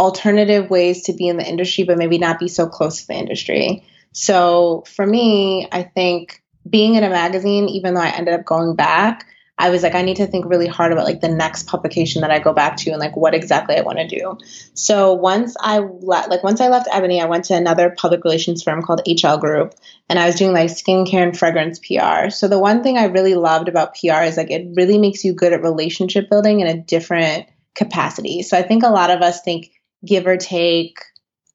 alternative ways to be in the industry, but maybe not be so close to the industry. So for me, I think being in a magazine, even though I ended up going back, I was like, I need to think really hard about like the next publication that I go back to and like what exactly I want to do. So once I left, like once I left Ebony, I went to another public relations firm called HL Group, and I was doing like skincare and fragrance PR. So the one thing I really loved about PR is like it really makes you good at relationship building in a different capacity. So I think a lot of us think give or take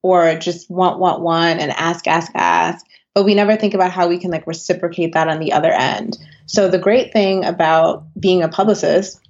or just want, want, want and ask, ask, ask. But we never think about how we can like reciprocate that on the other end. So the great thing about being a publicist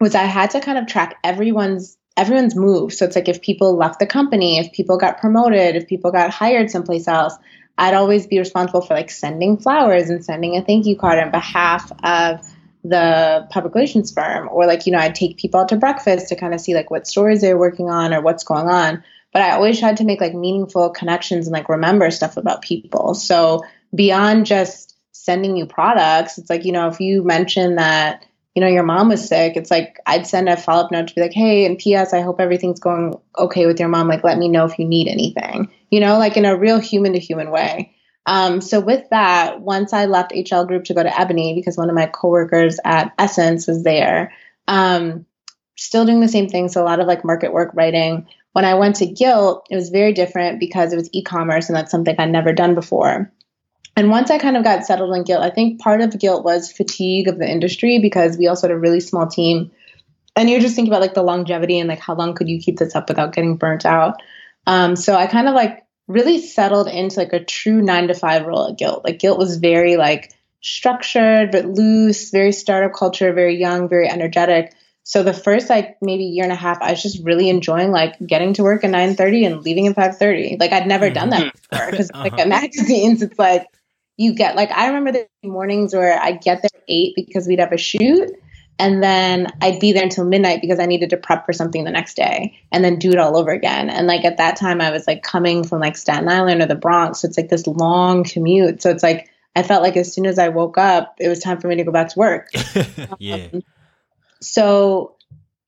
was I had to kind of track everyone's everyone's move. So it's like if people left the company, if people got promoted, if people got hired someplace else, I'd always be responsible for like sending flowers and sending a thank you card on behalf of the public relations firm or like you know i'd take people out to breakfast to kind of see like what stories they're working on or what's going on. But i always tried to make like meaningful connections and like remember stuff about people. So beyond just sending you products it's like you know if you mention that you know your mom was sick it's like i'd send a follow-up note to be like hey and ps i hope everything's going okay with your mom. Like let me know if you need anything. You know like in a real human to human way um, so with that, once I left HL Group to go to Ebony because one of my coworkers at Essence was there, um, still doing the same thing. So a lot of like market work writing. When I went to Gilt, it was very different because it was e-commerce and that's something I'd never done before. And once I kind of got settled in Gilt, I think part of Gilt was fatigue of the industry because we also had a really small team. And you're just thinking about like the longevity and like how long could you keep this up without getting burnt out. Um, so I kind of like really settled into like a true nine to five role at Gilt. Like Gilt was very like structured but loose, very startup culture, very young, very energetic. So the first like maybe year and a half, I was just really enjoying like getting to work at nine thirty and leaving at five thirty. Like I'd never mm-hmm. done that mm-hmm. before because uh-huh. like at magazines, it's like you get like I remember the mornings where I get there at eight because we'd have a shoot, and then I'd be there until midnight because I needed to prep for something the next day, and then do it all over again. And like at that time, I was like coming from like Staten Island or the Bronx, so it's like this long commute. So it's like I felt like as soon as I woke up, it was time for me to go back to work. yeah. Um, so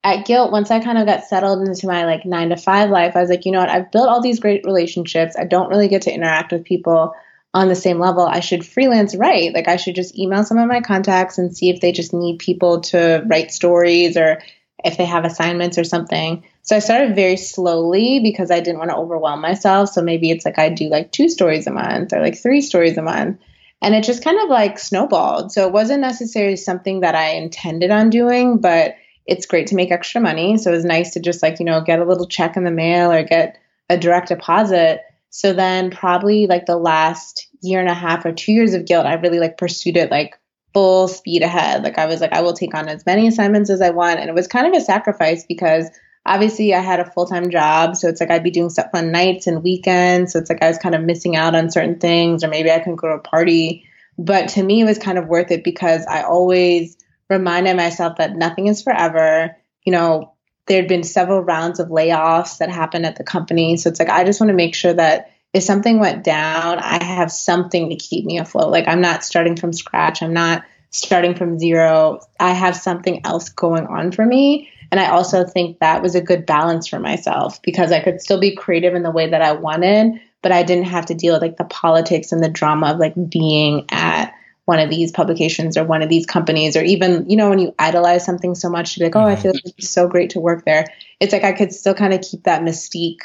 at Gilt, once I kind of got settled into my like nine to five life, I was like, you know what? I've built all these great relationships. I don't really get to interact with people on the same level. I should freelance write. Like I should just email some of my contacts and see if they just need people to write stories or if they have assignments or something. So I started very slowly because I didn't want to overwhelm myself. So maybe it's like I do like two stories a month or like three stories a month. And it just kind of like snowballed. So it wasn't necessarily something that I intended on doing, but it's great to make extra money. So it was nice to just like, you know, get a little check in the mail or get a direct deposit. So then probably like the last year and a half or two years of Gilt, I really like pursued it like full speed ahead. Like I was like, I will take on as many assignments as I want. And it was kind of a sacrifice because obviously I had a full time job. So it's like I'd be doing stuff on nights and weekends. So it's like I was kind of missing out on certain things, or maybe I couldn't go to a party. But to me, it was kind of worth it because I always reminded myself that nothing is forever. You know, there'd been several rounds of layoffs that happened at the company. So it's like I just want to make sure that if something went down, I have something to keep me afloat. Like I'm not starting from scratch. I'm not starting from zero. I have something else going on for me. And I also think that was a good balance for myself because I could still be creative in the way that I wanted, but I didn't have to deal with like the politics and the drama of like being at one of these publications or one of these companies or even you know when you idolize something so much to be like oh i feel like it's so great to work there. It's like i could still kind of keep that mystique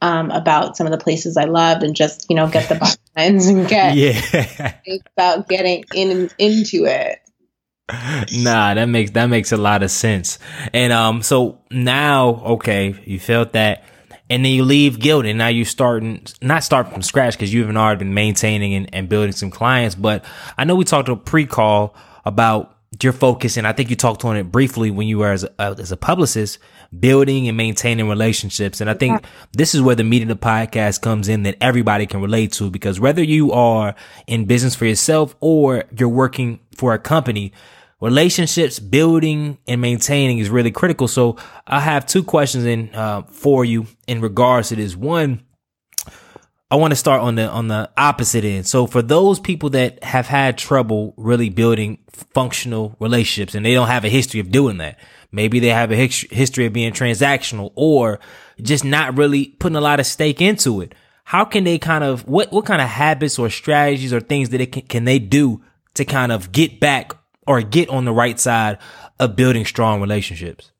um, about some of the places i loved and just you know get the lines and get yeah. about getting in into it. Nah, that makes that makes a lot of sense. And um, so now, okay, you felt that, and then you leave and now you're starting not start from scratch because you haven't already been maintaining and, and building some clients. But I know we talked a pre-call about your focus, and I think you talked on it briefly when you were as a, as a publicist, building and maintaining relationships. And I think yeah. this is where the meeting the podcast comes in that everybody can relate to because whether you are in business for yourself or you're working for a company, relationships building and maintaining is really critical. So I have two questions in uh, for you in regards to this. One, I want to start on the on the opposite end. So for those people that have had trouble really building functional relationships and they don't have a history of doing that, maybe they have a history of being transactional or just not really putting a lot of stake into it. How can they kind of what what kind of habits or strategies or things that can, can they do to kind of get back or get on the right side of building strong relationships?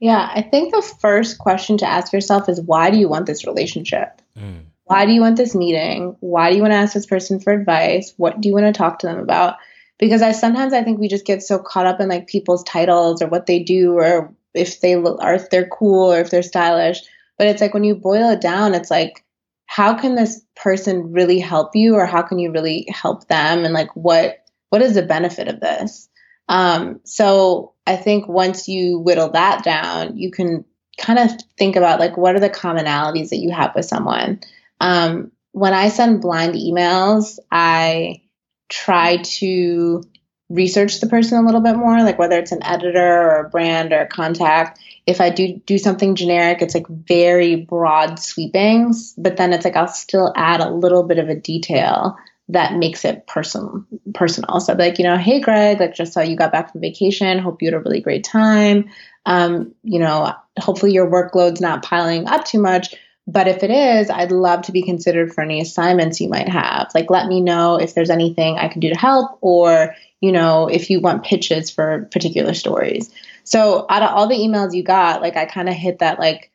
Yeah, I think the first question to ask yourself is why do you want this relationship? Mm. Why do you want this meeting? Why do you want to ask this person for advice? What do you want to talk to them about? Because I sometimes I think we just get so caught up in like people's titles or what they do or if they look or if they're cool or if they're stylish. But it's like when you boil it down, it's like how can this person really help you or how can you really help them and like what what is the benefit of this? Um, so I think once you whittle that down, you can kind of think about like what are the commonalities that you have with someone. Um, when I send blind emails, I try to research the person a little bit more, like whether it's an editor or a brand or a contact. If I do do something generic, it's like very broad sweepings, but then it's like I'll still add a little bit of a detail that makes it personal personal. So like, you know, hey Greg, like just saw you got back from vacation. Hope you had a really great time. Um, you know, hopefully your workload's not piling up too much. But if it is, I'd love to be considered for any assignments you might have. Like let me know if there's anything I can do to help or, you know, if you want pitches for particular stories. So out of all the emails you got, like I kind of hit that like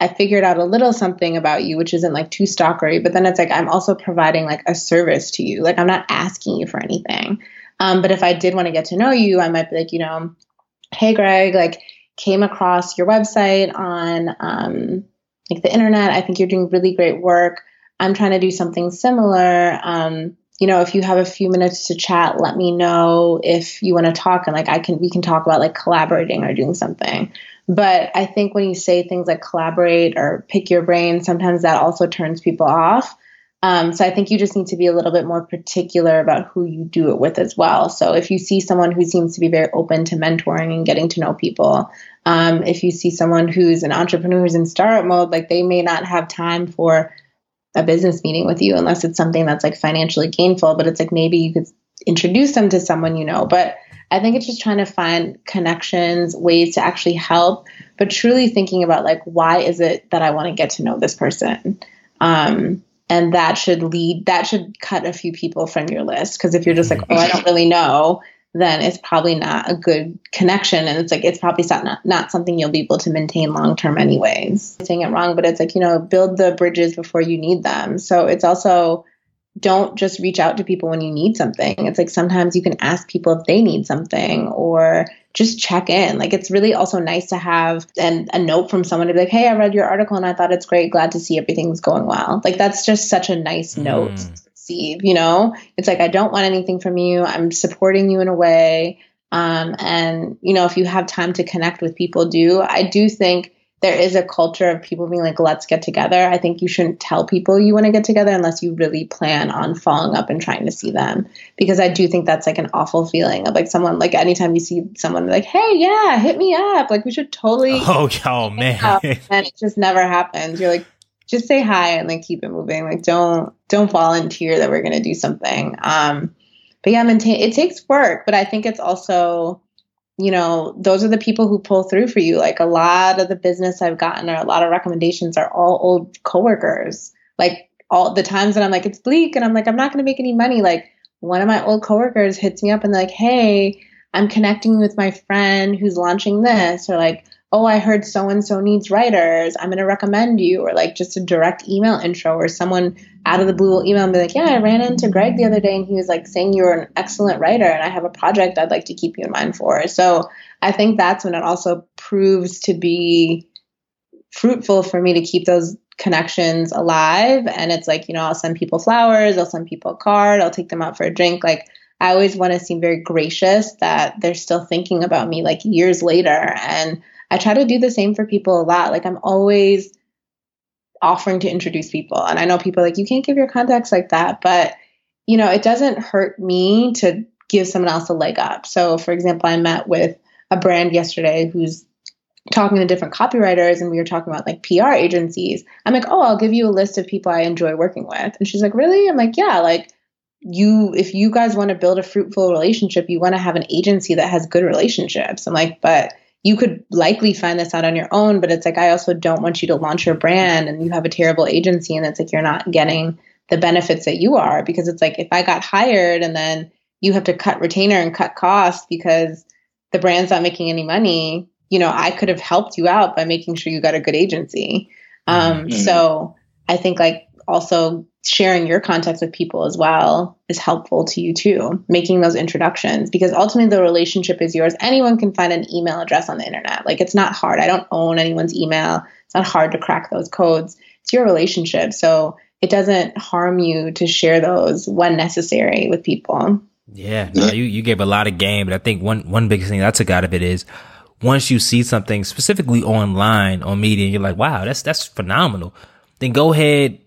I figured out a little something about you, which isn't like too stalkery, but then it's like I'm also providing like a service to you. Like I'm not asking you for anything. Um, but if I did want to get to know you, I might be like, you know, hey Greg, like came across your website on um, like the internet. I think you're doing really great work. I'm trying to do something similar. Um, you know, if you have a few minutes to chat, let me know if you want to talk and like I can we can talk about like collaborating or doing something. But I think when you say things like collaborate or pick your brain, sometimes that also turns people off. Um, so I think you just need to be a little bit more particular about who you do it with as well. So if you see someone who seems to be very open to mentoring and getting to know people, um, if you see someone who's an entrepreneur who's in startup mode, like they may not have time for a business meeting with you unless it's something that's like financially gainful, but it's like maybe you could introduce them to someone you know. But I think it's just trying to find connections, ways to actually help, but truly thinking about like, why is it that I want to get to know this person? Um, and that should lead, that should cut a few people from your list. Cause if you're just like, oh, I don't really know, then it's probably not a good connection. And it's like, it's probably not, not something you'll be able to maintain long term, anyways. I'm saying it wrong, but it's like, you know, build the bridges before you need them. So it's also, don't just reach out to people when you need something. It's like sometimes you can ask people if they need something or just check in. Like it's really also nice to have an, a note from someone to be like, hey, I read your article and I thought it's great. Glad to see everything's going well. Like that's just such a nice mm. note to receive, you know? It's like, I don't want anything from you. I'm supporting you in a way. Um, and, you know, if you have time to connect with people, do. I do think there is a culture of people being like, let's get together. I think you shouldn't tell people you want to get together unless you really plan on following up and trying to see them. Because I do think that's like an awful feeling of like someone, like anytime you see someone like, hey, yeah, hit me up. Like we should totally. Oh, oh man. and it just never happens. You're like, just say hi and like keep it moving. Like don't, don't volunteer that we're going to do something. Um, but yeah, maintain, it takes work, but I think it's also, you know, those are the people who pull through for you. Like a lot of the business I've gotten or a lot of recommendations are all old coworkers. Like all the times that I'm like, it's bleak and I'm like, I'm not going to make any money. Like one of my old coworkers hits me up and like, Hey, I'm connecting with my friend who's launching this or like, oh, I heard so and so needs writers. I'm going to recommend you, or like just a direct email intro, or someone out of the blue will email and be like, yeah, I ran into Greg the other day and he was like saying you're an excellent writer and I have a project I'd like to keep you in mind for. So I think that's when it also proves to be fruitful for me to keep those connections alive. And it's like, you know, I'll send people flowers, I'll send people a card, I'll take them out for a drink. Like, I always want to seem very gracious that they're still thinking about me like years later. And I try to do the same for people a lot. Like I'm always offering to introduce people. And I know people like, you can't give your contacts like that, but you know, it doesn't hurt me to give someone else a leg up. So for example, I met with a brand yesterday who's talking to different copywriters and we were talking about like PR agencies. I'm like, oh, I'll give you a list of people I enjoy working with. And she's like, really? I'm like, yeah, like you if you guys want to build a fruitful relationship, you want to have an agency that has good relationships. I'm like, but you could likely find this out on your own, but it's like, I also don't want you to launch your brand and you have a terrible agency and it's like you're not getting the benefits that you are because it's like if I got hired and then you have to cut retainer and cut costs because the brand's not making any money, you know, I could have helped you out by making sure you got a good agency. Um, mm-hmm. So I think like also sharing your contacts with people as well is helpful to you too, making those introductions because ultimately the relationship is yours. Anyone can find an email address on the internet. Like it's not hard. I don't own anyone's email. It's not hard to crack those codes. It's your relationship. So it doesn't harm you to share those when necessary with people. Yeah, no, you, you gave a lot of game, but I think one, one big thing I took out of it is once you see something specifically online on media and you're like, wow, that's, that's phenomenal. Then go ahead,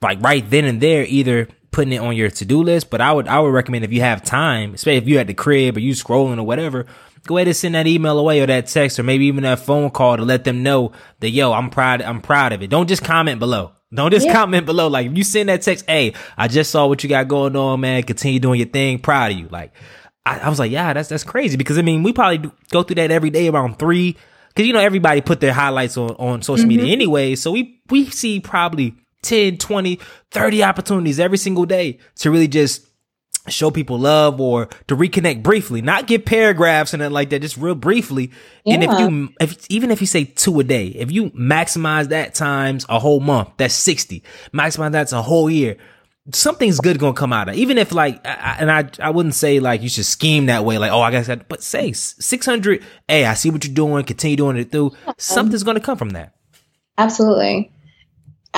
like right then and there, either putting it on your to-do list, but I would, I would recommend if you have time, especially if you're at the crib or you scrolling or whatever, go ahead and send that email away or that text or maybe even that phone call to let them know that, yo, I'm proud, I'm proud of it. Don't just comment below. Don't just yeah. comment below. Like if you send that text, hey, I just saw what you got going on, man. Continue doing your thing. Proud of you. Like I, I was like, yeah, that's, that's crazy because I mean, we probably do, go through that every day around three. Cause you know, everybody put their highlights on, on social mm-hmm. media anyway. So we, we see probably 10, 20, 30 opportunities every single day to really just show people love or to reconnect briefly, not get paragraphs and like that, just real briefly. Yeah. And if you, if, even if you say two a day, if you maximize that times a whole month, that's 60. Maximize that's a whole year. Something's good gonna come out of it. Even if like, I, and I, I wouldn't say like you should scheme that way, like, oh, I guess that, but say 600, hey, I see what you're doing, continue doing it through. Uh-huh. Something's gonna come from that. Absolutely.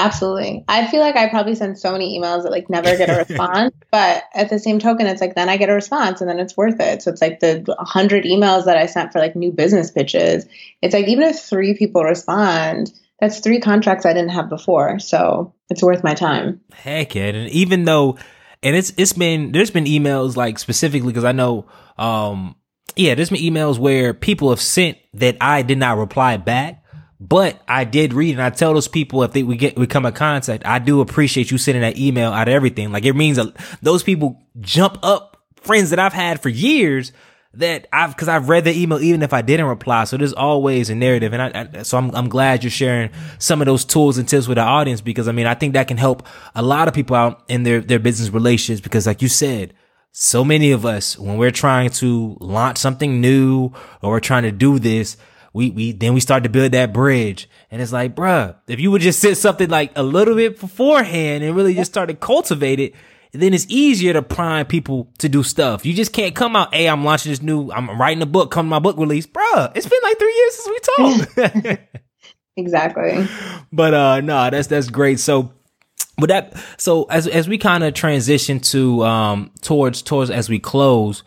Absolutely. I feel like I probably send so many emails that like never get a response, but at the same token, it's like then I get a response and then it's worth it. So it's like the 100 emails that I sent for like new business pitches. It's like even if three people respond, that's three contracts I didn't have before. So it's worth my time. Heck yeah. And even though, and it's, it's been, there's been emails like specifically because I know, um, yeah, there's been emails where people have sent that I did not reply back but I did read and I tell those people if they we get we come in contact, I do appreciate you sending that email out of everything. Like it means those people jump up friends that I've had for years that I've because I've read the email even if I didn't reply. So there's always a narrative, and I, I, so I'm I'm glad you're sharing some of those tools and tips with the audience because I mean I think that can help a lot of people out in their their business relationships because like you said. So many of us, when we're trying to launch something new or we're trying to do this, we, we, then we start to build that bridge. And it's like, bruh, if you would just sit something like a little bit beforehand and really just start to cultivate it, then it's easier to prime people to do stuff. You just can't come out, hey, I'm launching this new, I'm writing a book, come to my book release. Bruh, it's been like three years since we talked. exactly. But uh no, that's that's great. So but that so as as we kind of transition to um towards towards as we close,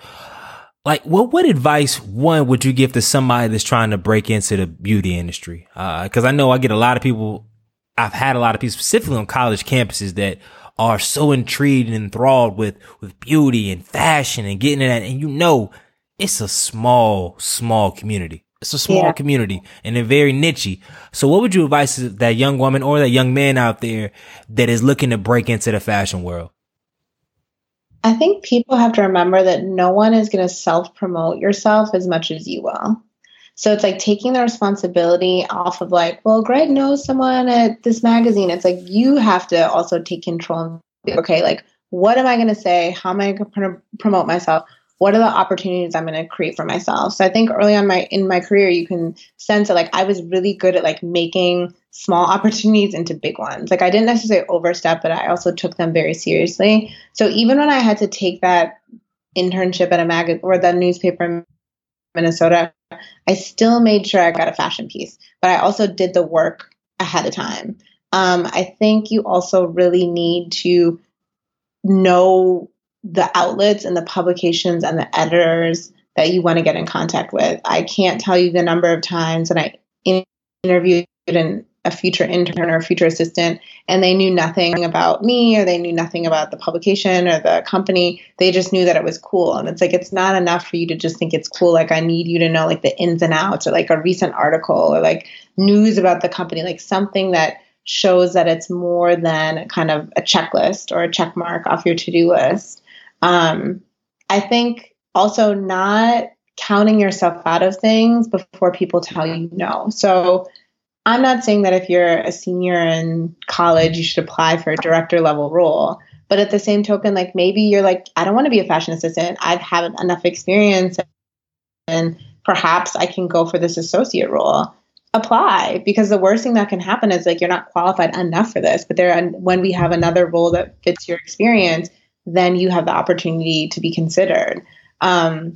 like what what advice one would you give to somebody that's trying to break into the beauty industry because uh, i know i get a lot of people i've had a lot of people specifically on college campuses that are so intrigued and enthralled with with beauty and fashion and getting in that and you know it's a small small community it's a small yeah. community and they're very nichey. So what would you advise that young woman or that young man out there that is looking to break into the fashion world? I think people have to remember that no one is going to self promote yourself as much as you will. So it's like taking the responsibility off of like, well, Greg knows someone at this magazine. It's like you have to also take control. Okay, like what am I going to say? How am I going to promote myself? What are the opportunities I'm going to create for myself? So I think early on my in my career, you can sense that like I was really good at like making small opportunities into big ones. Like I didn't necessarily overstep, but I also took them very seriously. So even when I had to take that internship at a mag or the newspaper in Minnesota, I still made sure I got a fashion piece, but I also did the work ahead of time. Um, I think you also really need to know the outlets and the publications and the editors that you want to get in contact with. I can't tell you the number of times that I interviewed an, a future intern or a future assistant and they knew nothing about me or they knew nothing about the publication or the company. They just knew that it was cool. And it's like, it's not enough for you to just think it's cool. Like, I need you to know like the ins and outs or like a recent article or like news about the company, like something that shows that it's more than kind of a checklist or a check mark off your to do list. Um, I think also not counting yourself out of things before people tell you no. So I'm not saying that if you're a senior in college, you should apply for a director level role. But at the same token, like maybe you're like, I don't want to be a fashion assistant. I've had enough experience and perhaps I can go for this associate role. Apply because the worst thing that can happen is like you're not qualified enough for this. But there, when we have another role that fits your experience, then you have the opportunity to be considered. Um,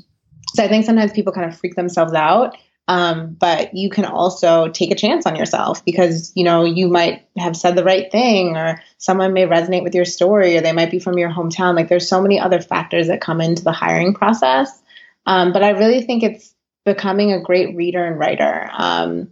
so I think sometimes people kind of freak themselves out. Um, but you can also take a chance on yourself because you know you might have said the right thing or someone may resonate with your story or they might be from your hometown like there's so many other factors that come into the hiring process um, but i really think it's becoming a great reader and writer um,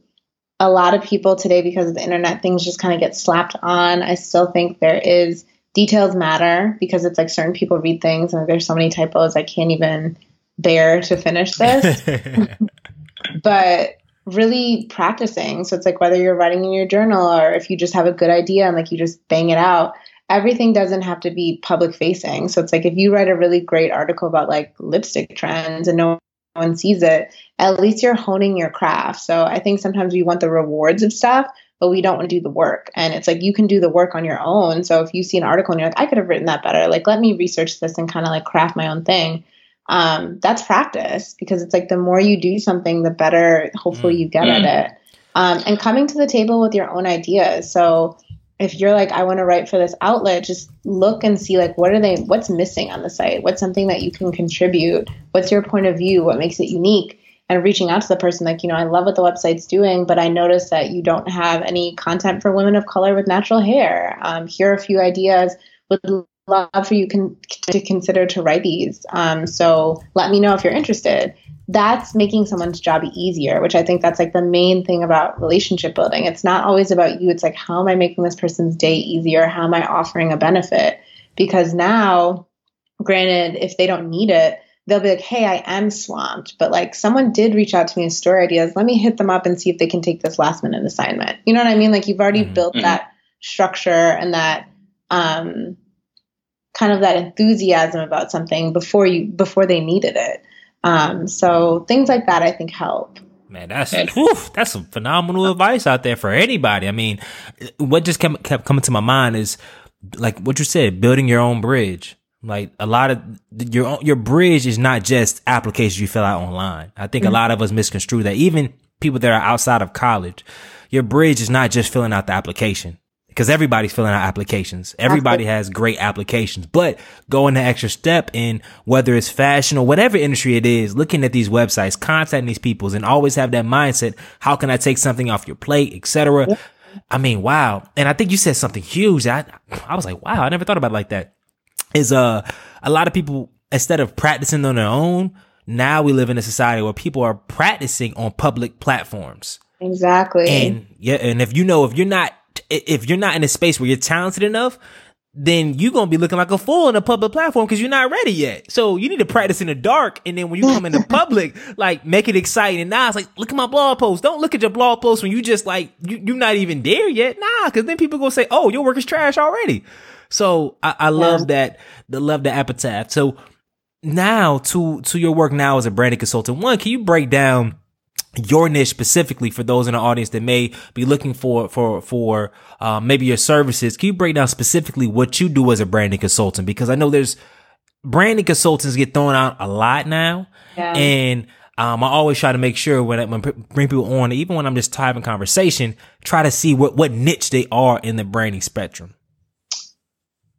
a lot of people today because of the internet things just kind of get slapped on i still think there is details matter because it's like certain people read things and there's so many typos I can't even bear to finish this. but really practicing. So it's like whether you're writing in your journal or if you just have a good idea and like you just bang it out, everything doesn't have to be public facing. So it's like if you write a really great article about like lipstick trends and no one sees it, at least you're honing your craft. So I think sometimes we want the rewards of stuff, but we don't want to do the work. And it's like you can do the work on your own. So if you see an article and you're like, I could have written that better, like let me research this and kind of like craft my own thing. Um, that's practice because it's like the more you do something, the better hopefully you get mm. at it. Um, and coming to the table with your own ideas. So if you're like, I want to write for this outlet, just look and see like what are they what's missing on the site? What's something that you can contribute? What's your point of view? What makes it unique? And reaching out to the person like, you know, I love what the website's doing, but I noticed that you don't have any content for women of color with natural hair. Um, here are a few ideas. Would love for you con- to consider to write these. Um, so let me know if you're interested. That's making someone's job easier, which I think that's like the main thing about relationship building. It's not always about you. It's like, how am I making this person's day easier? How am I offering a benefit? Because now, granted, if they don't need it, they'll be like, hey, I am swamped, but like someone did reach out to me with story ideas. Let me hit them up and see if they can take this last minute assignment. You know what I mean? Like you've already mm-hmm. built mm-hmm. that structure and that um, kind of that enthusiasm about something before you before they needed it. Um, so things like that I think help. Man, that's whew, that's some phenomenal advice out there for anybody. I mean, what just kept, kept coming to my mind is like what you said, building your own bridge. Like a lot of your your bridge is not just applications you fill out online. I think mm-hmm. a lot of us misconstrue that. Even people that are outside of college, your bridge is not just filling out the application because everybody's filling out applications. Everybody has great applications, but going the extra step in whether it's fashion or whatever industry it is, looking at these websites, contacting these people and always have that mindset. How can I take something off your plate, etc. I mean, wow. And I think you said something huge. I, I was like, wow, I never thought about it like that. Is, uh, a lot of people, instead of practicing on their own, now we live in a society where people are practicing on public platforms. Exactly. And yeah, and if you know, if you're not if you're not in a space where you're talented enough, then you're gonna be looking like a fool on a public platform because you're not ready yet. So you need to practice in the dark, and then when you come into public, like make it exciting. And now it's like, look at my blog post. Don't look at your blog post when you just like you, you're not even there yet. Nah, because then people gonna say, oh, your work is trash already. So I, I love yeah. that. The love the epitaph. So now to to your work now as a branding consultant. One, can you break down? your niche specifically for those in the audience that may be looking for for for uh, maybe your services can you break down specifically what you do as a branding consultant because i know there's branding consultants get thrown out a lot now yeah. and um, I always try to make sure when I when bring people on, even when I'm just typing conversation, try to see what, what niche they are in the branding spectrum.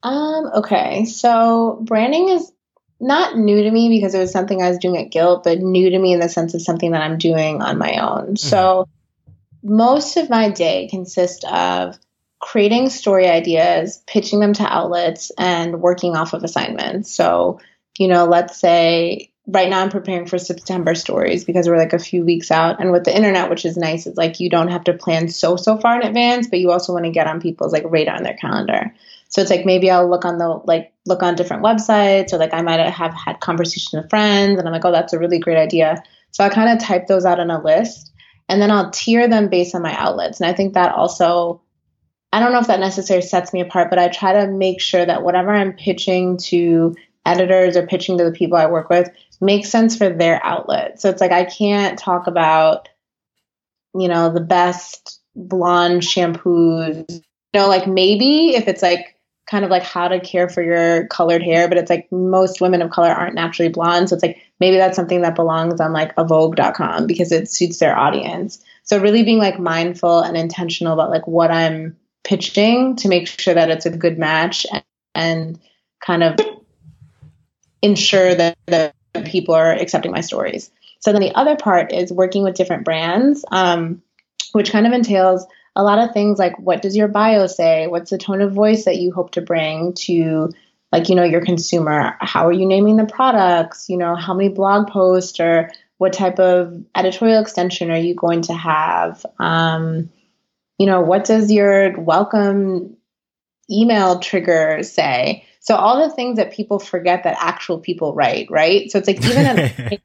Um, okay. So branding is not new to me because it was something I was doing at Gilt, but new to me in the sense of something that I'm doing on my own. Mm-hmm. So most of my day consists of creating story ideas, pitching them to outlets, and working off of assignments. So, you know, let's say right now I'm preparing for September stories because we're like a few weeks out. And with the internet, which is nice, it's like you don't have to plan so, so far in advance, but you also want to get on people's like radar on their calendar. So it's like maybe I'll look on the like look on different websites or like I might have had conversations with friends and I'm like, oh, that's a really great idea. So I kind of type those out on a list and then I'll tier them based on my outlets. And I think that also I don't know if that necessarily sets me apart, but I try to make sure that whatever I'm pitching to editors or pitching to the people I work with makes sense for their outlet. So it's like I can't talk about, you know, the best blonde shampoos. You know, like maybe if it's like kind of like how to care for your colored hair, but it's like most women of color aren't naturally blonde. So it's like maybe that's something that belongs on like a Vogue.com because it suits their audience. So really being like mindful and intentional about like what I'm pitching to make sure that it's a good match and, and kind of ensure that, that people are accepting my stories. So then the other part is working with different brands, um, which kind of entails a lot of things like what does your bio say? What's the tone of voice that you hope to bring to like, you know, your consumer? How are you naming the products? You know, how many blog posts or what type of editorial extension are you going to have? Um, you know, what does your welcome email trigger say? So all the things that people forget that actual people write, right? So it's like even an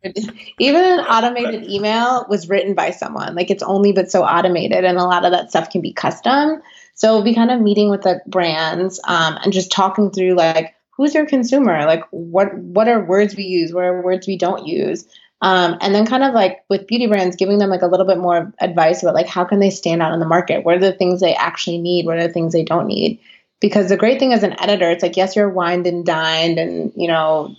even an automated email was written by someone. Like it's only but so automated, and a lot of that stuff can be custom. So we'll be kind of meeting with the brands um, and just talking through like who's your consumer, like what what are words we use, what are words we don't use. Um, and then kind of like with beauty brands, giving them like a little bit more advice about like how can they stand out in the market? What are the things they actually need? What are the things they don't need? Because the great thing as an editor it's like yes you're wined and dined and you know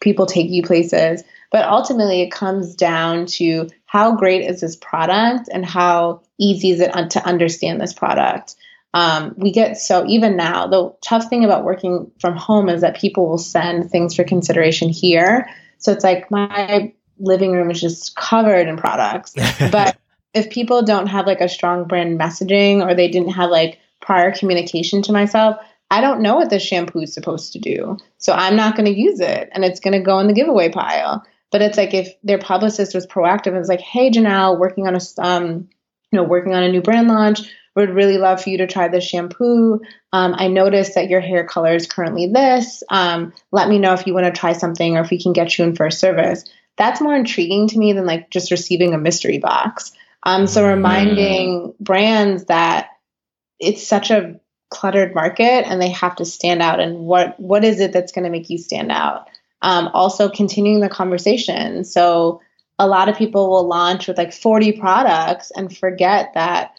people take you places but ultimately it comes down to how great is this product and how easy is it to understand this product um, we get so even now the tough thing about working from home is that people will send things for consideration here so it's like my living room is just covered in products. But if people don't have like a strong brand messaging or they didn't have like prior communication to myself, I don't know what this shampoo is supposed to do. So I'm not going to use it and it's going to go in the giveaway pile. But it's like if their publicist was proactive and was like, "Hey, Janell, working on a um, you know, working on a new brand launch. Would really love for you to try this shampoo. Um, I noticed that your hair color is currently this. Um, let me know if you want to try something or if we can get you in for a service." That's more intriguing to me than like just receiving a mystery box. Um, so reminding mm. brands that it's such a cluttered market and they have to stand out and what what is it that's going to make you stand out um, also continuing the conversation. So a lot of people will launch with like 40 products and forget that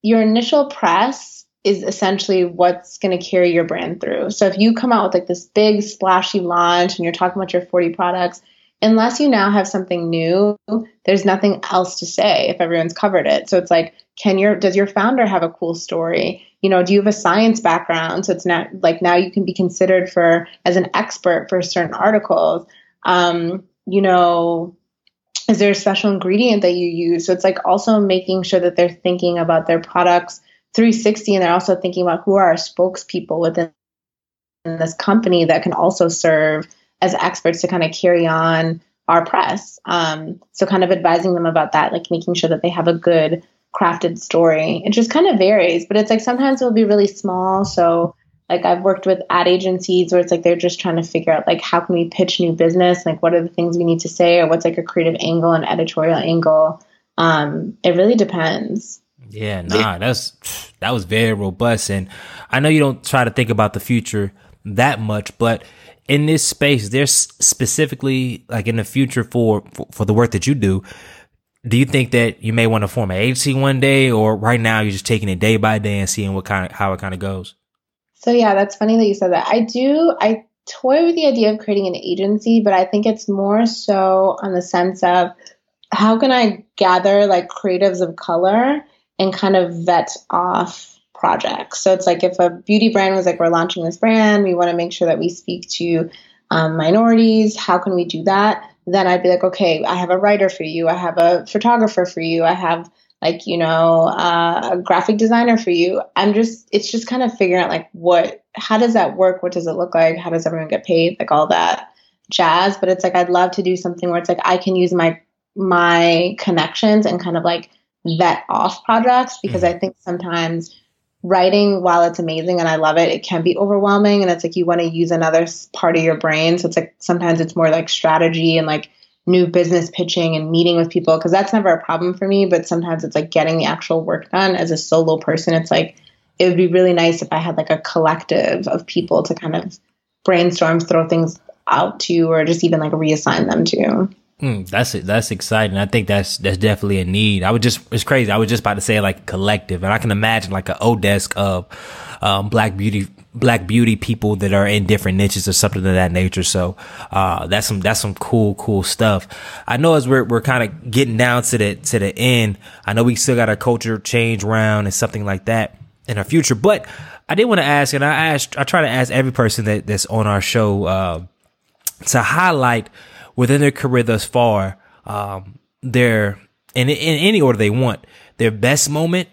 your initial press is essentially what's going to carry your brand through. So if you come out with like this big splashy launch and you're talking about your 40 products, unless you now have something new, there's nothing else to say if everyone's covered it. So it's like, can your does your founder have a cool story? you know do you have a science background? So it's not like now you can be considered for as an expert for certain articles. Um, you know is there a special ingredient that you use? So it's like also making sure that they're thinking about their products 360 and they're also thinking about who are our spokespeople within this company that can also serve as experts to kind of carry on our press. Um, so kind of advising them about that like making sure that they have a good crafted story. It just kind of varies, but it's like sometimes it'll be really small. So like I've worked with ad agencies where it's like they're just trying to figure out like how can we pitch new business, like what are the things we need to say, or what's like a creative angle and editorial angle. Um, it really depends. Yeah, nah, that's that was very robust, and I know you don't try to think about the future that much, but in this space, there's specifically like in the future for for, for the work that you do do you think that you may want to form an agency one day or right now you're just taking it day by day and seeing what kind of how it kind of goes? So yeah that's funny that you said that. I do i toy with the idea of creating an agency but i think it's more so on the sense of how can i gather like creatives of color and kind of vet off projects. So it's like if a beauty brand was like we're launching this brand we want to make sure that we speak to um, minorities how can we do that then I'd be like, okay, I have a writer for you, I have a photographer for you, I have like you know uh, a graphic designer for you. I'm just it's just kind of figuring out like what how does that work? What does it look like? How does everyone get paid? Like all that jazz. But it's like I'd love to do something where it's like I can use my my connections and kind of like vet off projects because mm-hmm. I think sometimes writing while it's amazing and I love it, it can be overwhelming and it's like you want to use another part of your brain. So it's like sometimes it's more like strategy and like new business pitching and meeting with people because that's never a problem for me, but sometimes it's like getting the actual work done as a solo person. It's like it would be really nice if I had like a collective of people to kind of brainstorm, throw things out to, or just even like reassign them to. Mm, that's it. That's exciting. I think that's that's definitely a need. I was just it's crazy. I was just about to say like collective, and I can imagine like an Odesk of um, black beauty black beauty people that are in different niches or something of that nature. So uh, that's some that's some cool cool stuff. I know as we're we're kind of getting down to the to the end. I know we still got a culture change round and something like that in our future, but I did want to ask, and I asked I try to ask every person that that's on our show uh, to highlight within their career thus far, um, their in, in any order they want, their best moment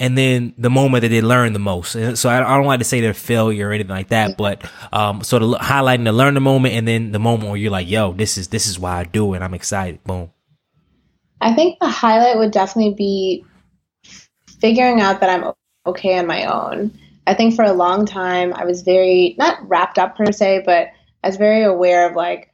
and then the moment that they learn the most. And so I, I, don't like to say their failure or anything like that, but um, sort of highlighting the learn the moment and then the moment where you're like, yo, this is this is why I do it. I'm excited. Boom. I think the highlight would definitely be figuring out that I'm okay on my own. I think for a long time I was very not wrapped up per se, but I was very aware of like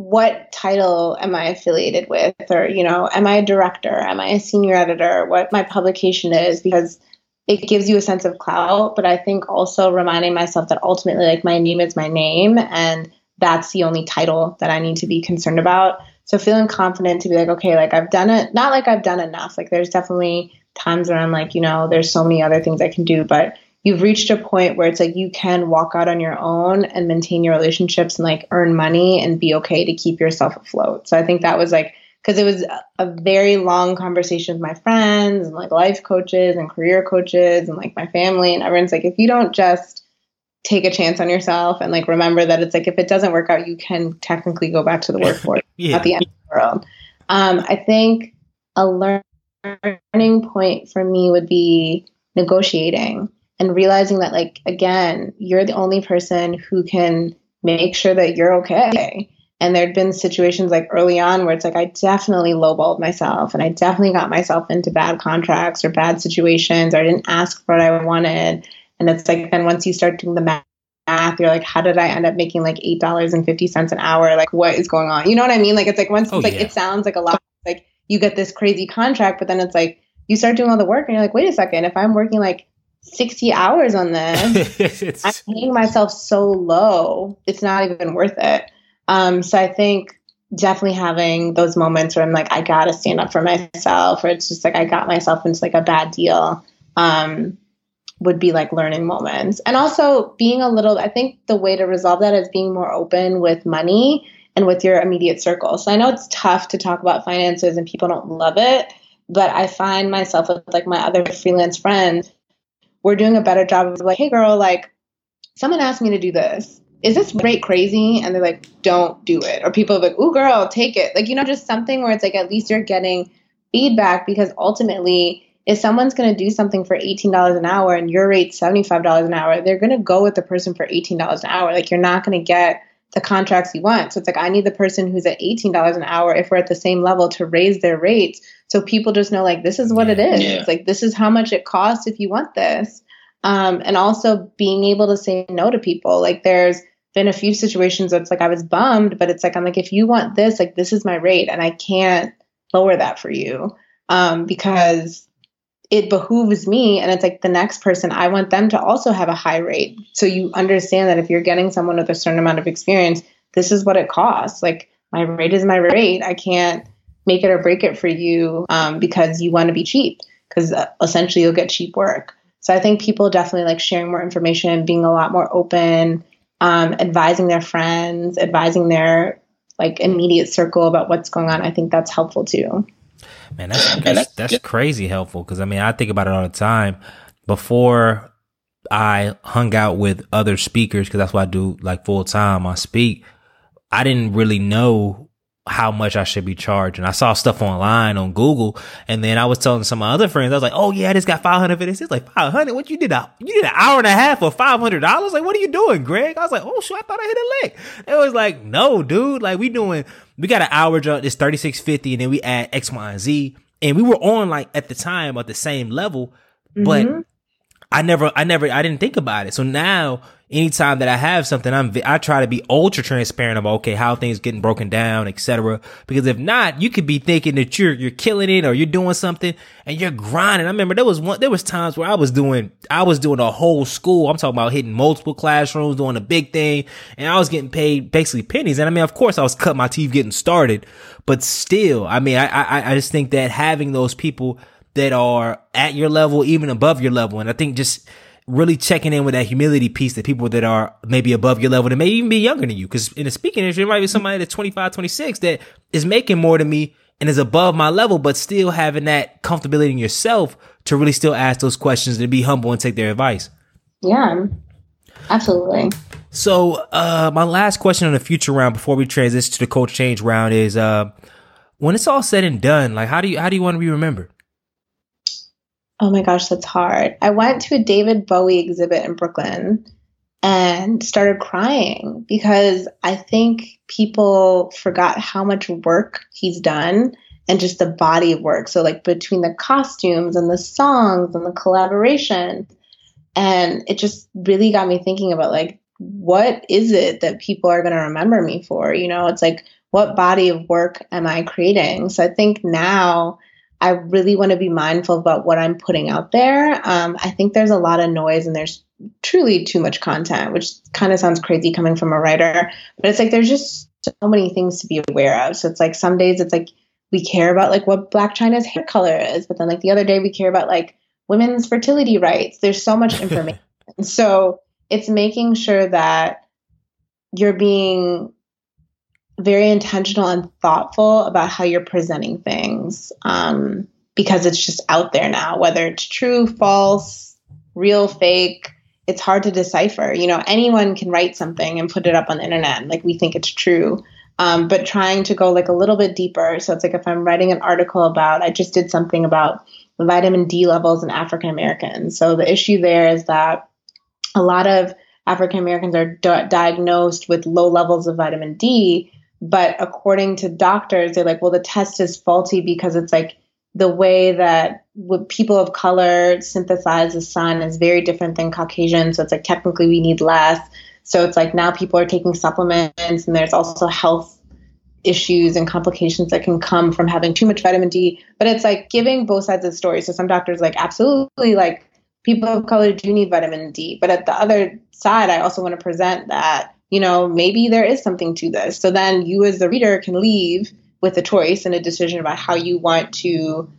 what title am I affiliated with? Or, you know, am I a director? Am I a senior editor? What my publication is? Because it gives you a sense of clout. But I think also reminding myself that ultimately, like, my name is my name, and that's the only title that I need to be concerned about. So feeling confident to be like, okay, like, I've done it, not like I've done enough. Like, there's definitely times where I'm like, you know, there's so many other things I can do, but you've reached a point where it's like you can walk out on your own and maintain your relationships and like earn money and be okay to keep yourself afloat. So I think that was like because it was a very long conversation with my friends and like life coaches and career coaches and like my family and everyone's like if you don't just take a chance on yourself and like remember that it's like if it doesn't work out, you can technically go back to the workforce Yeah. at the end of the world. Um, I think a learning point for me would be negotiating and realizing that like again, you're the only person who can make sure that you're okay. And there'd been situations like early on where it's like I definitely lowballed myself and I definitely got myself into bad contracts or bad situations or I didn't ask for what I wanted. And it's like then once you start doing the math, you're like, how did I end up making like eight dollars and fifty cents an hour? Like what is going on? You know what I mean? Like it's like once Oh, it's like yeah. it sounds like a lot like you get this crazy contract, but then it's like you start doing all the work and you're like, wait a second, if I'm working like 60 hours on this, I'm paying myself so low, it's not even worth it. Um, so I think definitely having those moments where I'm like, I gotta stand up for myself, or it's just like I got myself into like a bad deal, um, would be like learning moments. And also being a little, I think the way to resolve that is being more open with money and with your immediate circle. So I know it's tough to talk about finances and people don't love it, but I find myself with like my other freelance friends, we're doing a better job of like, hey girl, like someone asked me to do this. Is this rate crazy? And they're like, don't do it. Or people are like, ooh, girl, take it. Like, you know, just something where it's like at least you're getting feedback because ultimately, if someone's going to do something for $18 an hour and your rate's $75 an hour, they're going to go with the person for $18 an hour. Like, you're not going to get the contracts you want. So it's like, I need the person who's at $18 an hour if we're at the same level to raise their rates. So people just know, like, this is what it is. Yeah. Like, this is how much it costs if you want this. Um, and also being able to say no to people. Like, there's been a few situations where it's like I was bummed, but it's like, I'm like, if you want this, like, this is my rate and I can't lower that for you um, because it behooves me and it's like the next person i want them to also have a high rate so you understand that if you're getting someone with a certain amount of experience this is what it costs like my rate is my rate i can't make it or break it for you um, because you want to be cheap because uh, essentially you'll get cheap work so i think people definitely like sharing more information being a lot more open um, advising their friends advising their like immediate circle about what's going on i think that's helpful too Man, that's that's, that's crazy helpful because I mean I think about it all the time. Before I hung out with other speakers because that's what I do like full time. I speak. I didn't really know how much I should be charging. I saw stuff online on Google, and then I was telling some of my other friends, I was like, "Oh yeah, I just got five hundred for this." It's like five hundred. What you did? A, you did an hour and a half for five hundred dollars? Like, what are you doing, Greg? I was like, "Oh shit, I thought I hit a lick." It was like, "No, dude. Like, we doing. We got an hour job. It's thirty six fifty, and then we add X, Y, and Z, and we were on like at the time at the same level, but." Mhm. I never, I never, I didn't think about it. So now, anytime that I have something, I'm, I try to be ultra transparent about okay, how things getting broken down, etc. Because if not, you could be thinking that you're you're killing it or you're doing something and you're grinding. I remember there was one, there was times where I was doing, I was doing a whole school. I'm talking about hitting multiple classrooms, doing a big thing, and I was getting paid basically pennies. And I mean, of course, I was cutting my teeth getting started, but still, I mean, I, I, I just think that having those people that are at your level, even above your level. And I think just really checking in with that humility piece that people that are maybe above your level, that may even be younger than you. Cause in the speaking industry, there might be somebody that's 25, 26 that is making more than me and is above my level, but still having that comfortability in yourself to really still ask those questions and be humble and take their advice. Yeah, absolutely. So, uh, my last question on the future round before we transition to the coach change round is, uh, when it's all said and done, like how do you, how do you want to be remembered? Oh my gosh, that's hard. I went to a David Bowie exhibit in Brooklyn and started crying because I think people forgot how much work he's done and just the body of work. So, like, between the costumes and the songs and the collaboration. And it just really got me thinking about, like, what is it that people are going to remember me for? You know, it's like, what body of work am I creating? So, I think now I really want to be mindful about what I'm putting out there. Um, I think there's a lot of noise and there's truly too much content, which kind of sounds crazy coming from a writer, but it's like there's just so many things to be aware of. So it's like some days it's like we care about like what Blac Chyna's hair color is, but then like the other day we care about like women's fertility rights. There's so much information. so it's making sure that you're being very intentional and thoughtful about how you're presenting things um, because it's just out there now, whether it's true, false, real, fake. it's hard to decipher. You know, anyone can write something and put it up on the internet, like we think it's true. Um, but trying to go like a little bit deeper. So it's like if I'm writing an article about, I just did something about vitamin D levels in African Americans. So the issue there is that a lot of African Americans are di- diagnosed with low levels of vitamin D, but according to doctors, they're like, well, the test is faulty because it's like the way that people of color synthesize the sun is very different than Caucasian. So it's like technically we need less. So it's like now people are taking supplements, and there's also health issues and complications that can come from having too much vitamin D. But it's like giving both sides of the story. So some doctors like absolutely like people of color do need vitamin D. But at the other side, I also want to present that, you know, maybe there is something to this. So then you as the reader can leave with a choice and a decision about how you want to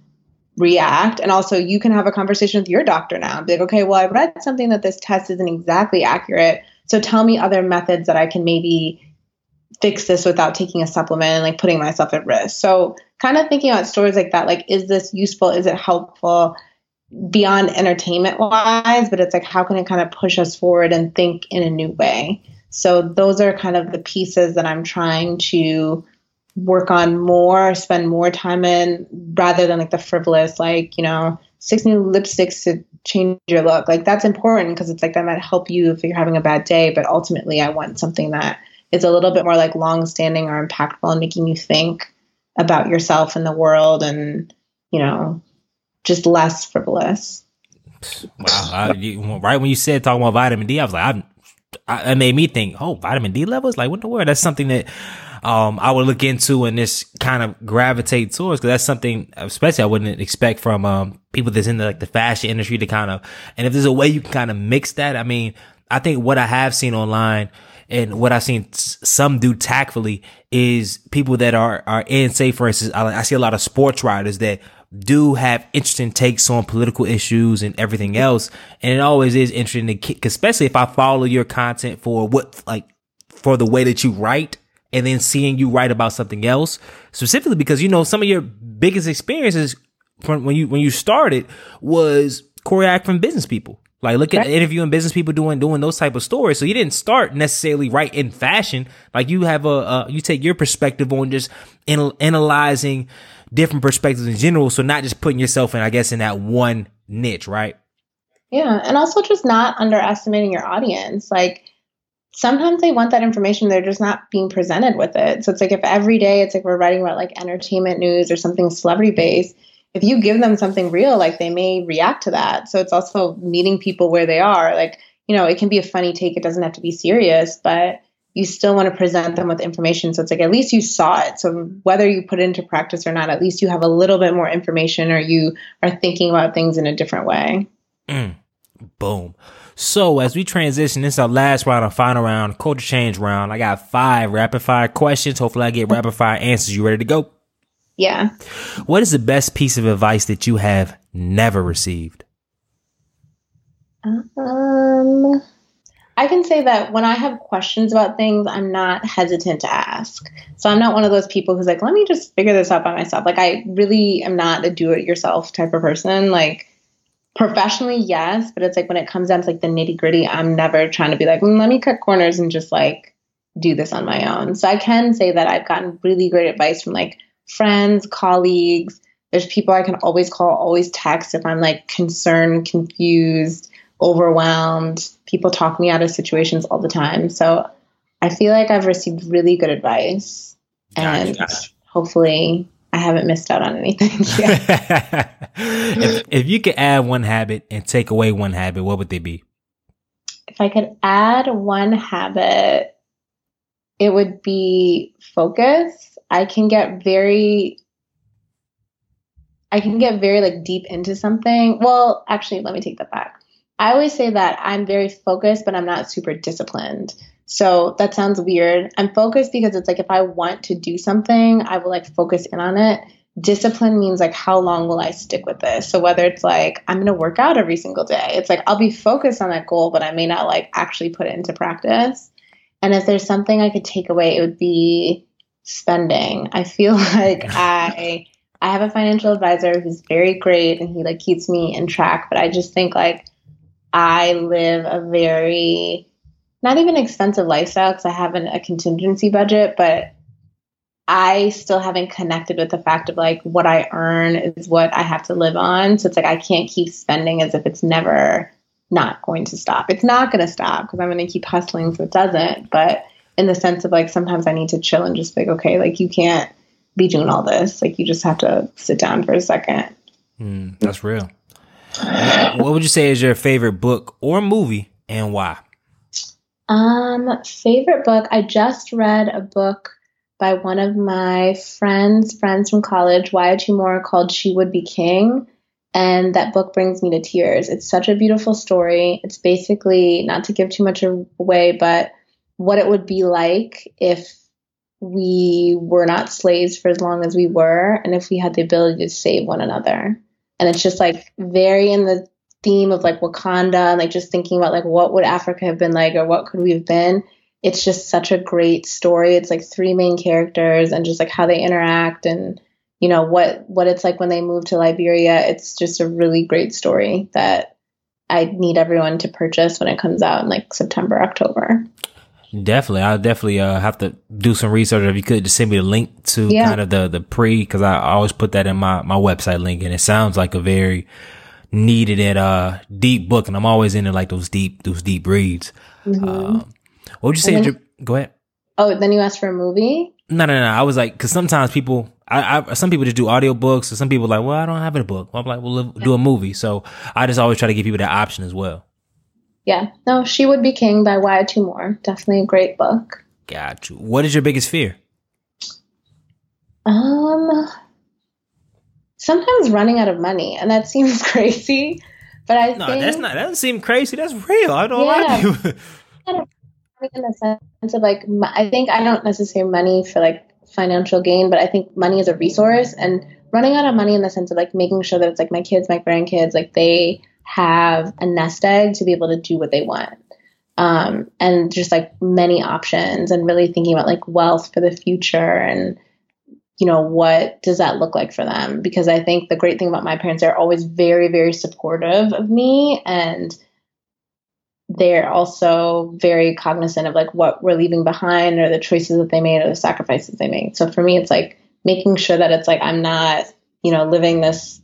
react. And also you can have a conversation with your doctor now be like, okay, well, I read something that this test isn't exactly accurate. So tell me other methods that I can maybe fix this without taking a supplement and like putting myself at risk. So kind of thinking about stories like that, like, is this useful? Is it helpful? beyond entertainment wise, but it's like how can it kind of push us forward and think in a new way? So those are kind of the pieces that I'm trying to work on more, spend more time in rather than like the frivolous, like, you know, six new lipsticks to change your look. Like that's important because it's like that might help you if you're having a bad day, but ultimately I want something that is a little bit more like long standing or impactful and making you think about yourself and the world and, you know, just less frivolous. Wow! I, you, right when you said talking about vitamin D, I was like, I, it made me think, oh, vitamin D levels, like what the word? That's something that um, I would look into and just kind of gravitate towards because that's something, especially I wouldn't expect from um, people that's in the, like the fashion industry to kind of. And if there's a way you can kind of mix that, I mean, I think what I have seen online and what I've seen some do tactfully is people that are are in, say, for instance, I, I see a lot of sports writers that do have interesting takes on political issues and everything else. And it always is interesting to kick, especially if I follow your content for what, like, for the way that you write and then seeing you write about something else specifically because, you know, some of your biggest experiences from when you, when you started was choreographed from business people. Like look at interviewing business people doing doing those type of stories. So you didn't start necessarily right in fashion. Like you have a uh, you take your perspective on just in, analyzing different perspectives in general. So not just putting yourself in, I guess, in that one niche, right? Yeah. And also just not underestimating your audience. Like sometimes they want that information, they're just not being presented with it. So it's like if every day it's like we're writing about like entertainment news or something celebrity based, if you give them something real, like they may react to that. So it's also meeting people where they are. Like, you know, it can be a funny take, it doesn't have to be serious, but you still want to present them with information. So it's like at least you saw it. So whether you put it into practice or not, at least you have a little bit more information or you are thinking about things in a different way. Mm. Boom. So as we transition, this is our last round, our final round, culture change round. I got five rapid fire questions. Hopefully I get rapid fire answers. You ready to go? Yeah. What is the best piece of advice that you have never received? Um I can say that when I have questions about things, I'm not hesitant to ask. So I'm not one of those people who's like, let me just figure this out by myself. Like, I really am not a do it yourself type of person. Like, professionally, yes, but it's like when it comes down to like the nitty gritty, I'm never trying to be like, mm, let me cut corners and just like do this on my own. So I can say that I've gotten really great advice from like friends, colleagues. There's people I can always call, always text if I'm like concerned, confused overwhelmed. People talk me out of situations all the time. So I feel like I've received really good advice. And hopefully I haven't missed out on anything if, if you could add one habit and take away one habit, what would they be? If I could add one habit, it would be focus. I can get very I can get very like deep into something. Well, actually, let me take that back. I always say that I'm very focused, but I'm not super disciplined. So that sounds weird. I'm focused because it's like if I want to do something, I will like focus in on it. Discipline means like how long will I stick with this? So whether it's like I'm going to work out every single day, it's like I'll be focused on that goal, but I may not like actually put it into practice. And if there's something I could take away, it would be spending. I feel like I I have a financial advisor who's very great and he like keeps me in track, but I just think like I live a very not even expensive lifestyle because I have an, a contingency budget, but I still haven't connected with the fact of like what I earn is what I have to live on. So it's like I can't keep spending as if it's never not going to stop. It's not going to stop because I'm going to keep hustling so it doesn't. But in the sense of like sometimes I need to chill and just like, okay, like you can't be doing all this. Like you just have to sit down for a second. Mm, that's real. What would you say is your favorite book or movie and why? Um, favorite book. I just read a book by one of my friends, friends from college, Wayétu Moore, called She Would Be King. And that book brings me to tears. It's such a beautiful story. It's basically, not to give too much away, but what it would be like if we were not slaves for as long as we were and if we had the ability to save one another. And it's just like very in the theme of like Wakanda and like just thinking about like what would Africa have been like or what could we have been. It's just such a great story. It's like three main characters and just like how they interact and you know what what it's like when they move to Liberia. It's just a really great story that I need everyone to purchase when it comes out in like September, October. Definitely, I'll definitely uh, have to do some research. If you could just send me a link to yeah. kind of the the pre, because I always put that in my my website link, and it sounds like a very needed and uh deep book, and I'm always into like those deep those deep reads. Mm-hmm. Um, what would you say? Then, your, go ahead. Oh, then you asked for a movie. No, no, no. I was like, because sometimes people, I, I, some people just do audiobooks, or some people like, well, I don't have a book. Well, I'm like, well, do a movie. So I just always try to give people that option as well. Yeah, no, She Would Be King by Wayétu Moore. Definitely a great book. Got you. What is your biggest fear? Um, sometimes running out of money, and that seems crazy, but I no, think that's not. That doesn't seem crazy. That's real. I don't yeah. like you. in the sense of like, I think I don't necessarily money for like financial gain, but I think money is a resource, and running out of money in the sense of like making sure that it's like my kids, my grandkids, like they have a nest egg to be able to do what they want. Um, and just like many options and really thinking about like wealth for the future and you know what does that look like for them because i think the great thing about my parents they're always very very supportive of me and they're also very cognizant of like what we're leaving behind or the choices that they made or the sacrifices they made so for me it's like making sure that it's like i'm not you know living this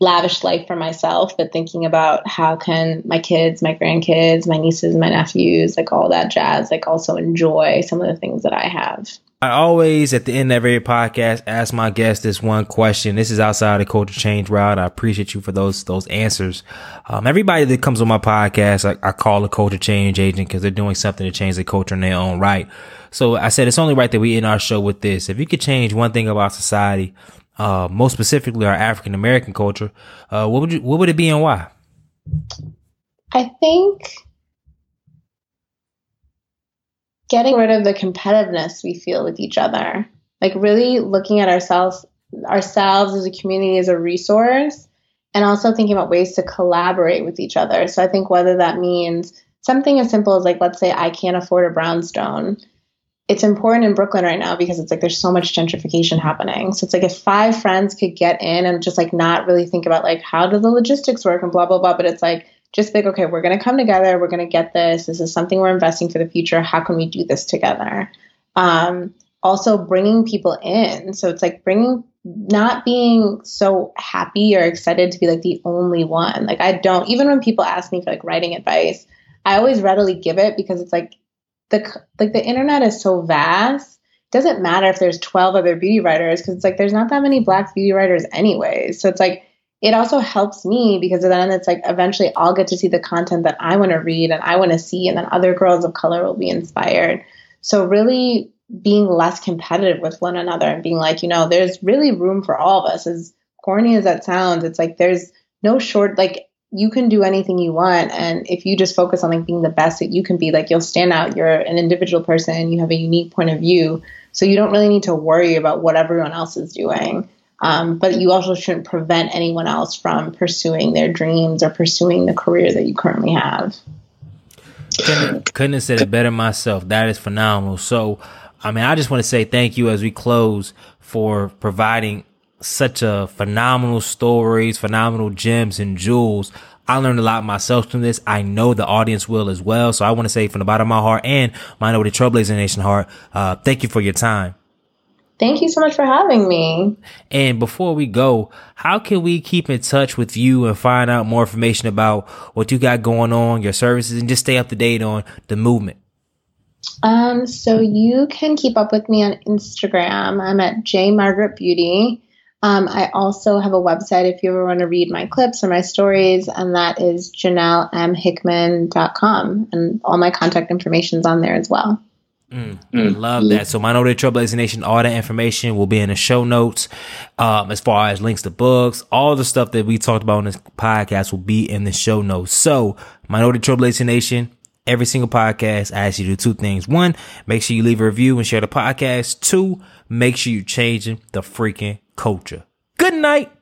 lavish life for myself, but thinking about how can my kids, my grandkids, my nieces, my nephews, like all that jazz, like also enjoy some of the things that I have. I always, at the end of every podcast, ask my guests this one question. This is outside the culture change route. I appreciate you for those those answers. Um, everybody that comes on my podcast, I, I call a culture change agent because they're doing something to change the culture in their own right. So I said it's only right that we end our show with this. If you could change one thing about society, uh, most specifically our African American culture, uh, what would you, what would it be and why? I think getting rid of the competitiveness we feel with each other, like really looking at ourselves ourselves as a community as a resource and also thinking about ways to collaborate with each other. So I think whether that means something as simple as like let's say I can't afford a brownstone it's important in Brooklyn right now because it's like there's so much gentrification happening. So it's like if five friends could get in and just like not really think about like how do the logistics work and blah blah blah, but it's like just think okay, we're gonna come together, we're gonna get this. This is something we're investing for the future. How can we do this together? Um, also bringing people in. So it's like bringing not being so happy or excited to be like the only one. Like I don't even when people ask me for like writing advice, I always readily give it because it's like the like the internet is so vast it doesn't matter if there's 12 other beauty writers because it's like there's not that many black beauty writers anyways so it's like it also helps me because then it's like eventually I'll get to see the content that I want to read and I want to see, and then other girls of color will be inspired. So, really being less competitive with one another and being like, you know, there's really room for all of us. As corny as that sounds, it's like there's no short, like, you can do anything you want. And if you just focus on like being the best that you can be like you'll stand out. You're an individual person. You have a unique point of view. So you don't really need to worry about what everyone else is doing. Um, but you also shouldn't prevent anyone else from pursuing their dreams or pursuing the career that you currently have. Couldn't, couldn't have said it better myself. That is phenomenal. So i mean i just want to say thank you as we close for providing such a phenomenal stories, phenomenal gems and jewels I learned a lot myself from this. I know the audience will as well. So I want to say from the bottom of my heart and Minority Trailblazer Nation heart, uh, thank you for your time. Thank you so much for having me. And before we go, how can we keep in touch with you and find out more information about what you got going on, your services, and just stay up to date on the movement? Um, so you can keep up with me on Instagram. I'm at J Margaret Beauty. Um, I also have a website if you ever want to read my clips or my stories, and that is janellmhickman.com. And all my contact information is on there as well. Mm, mm. Love that. So Minority Trailblazer Nation, all that information will be in the show notes. Um, as far as links to books, all the stuff that we talked about in this podcast will be in the show notes. So Minority Trailblazer Nation, every single podcast, I ask you to do two things. One, make sure you leave a review and share the podcast. Two, make sure you're changing the freaking culture. Good night.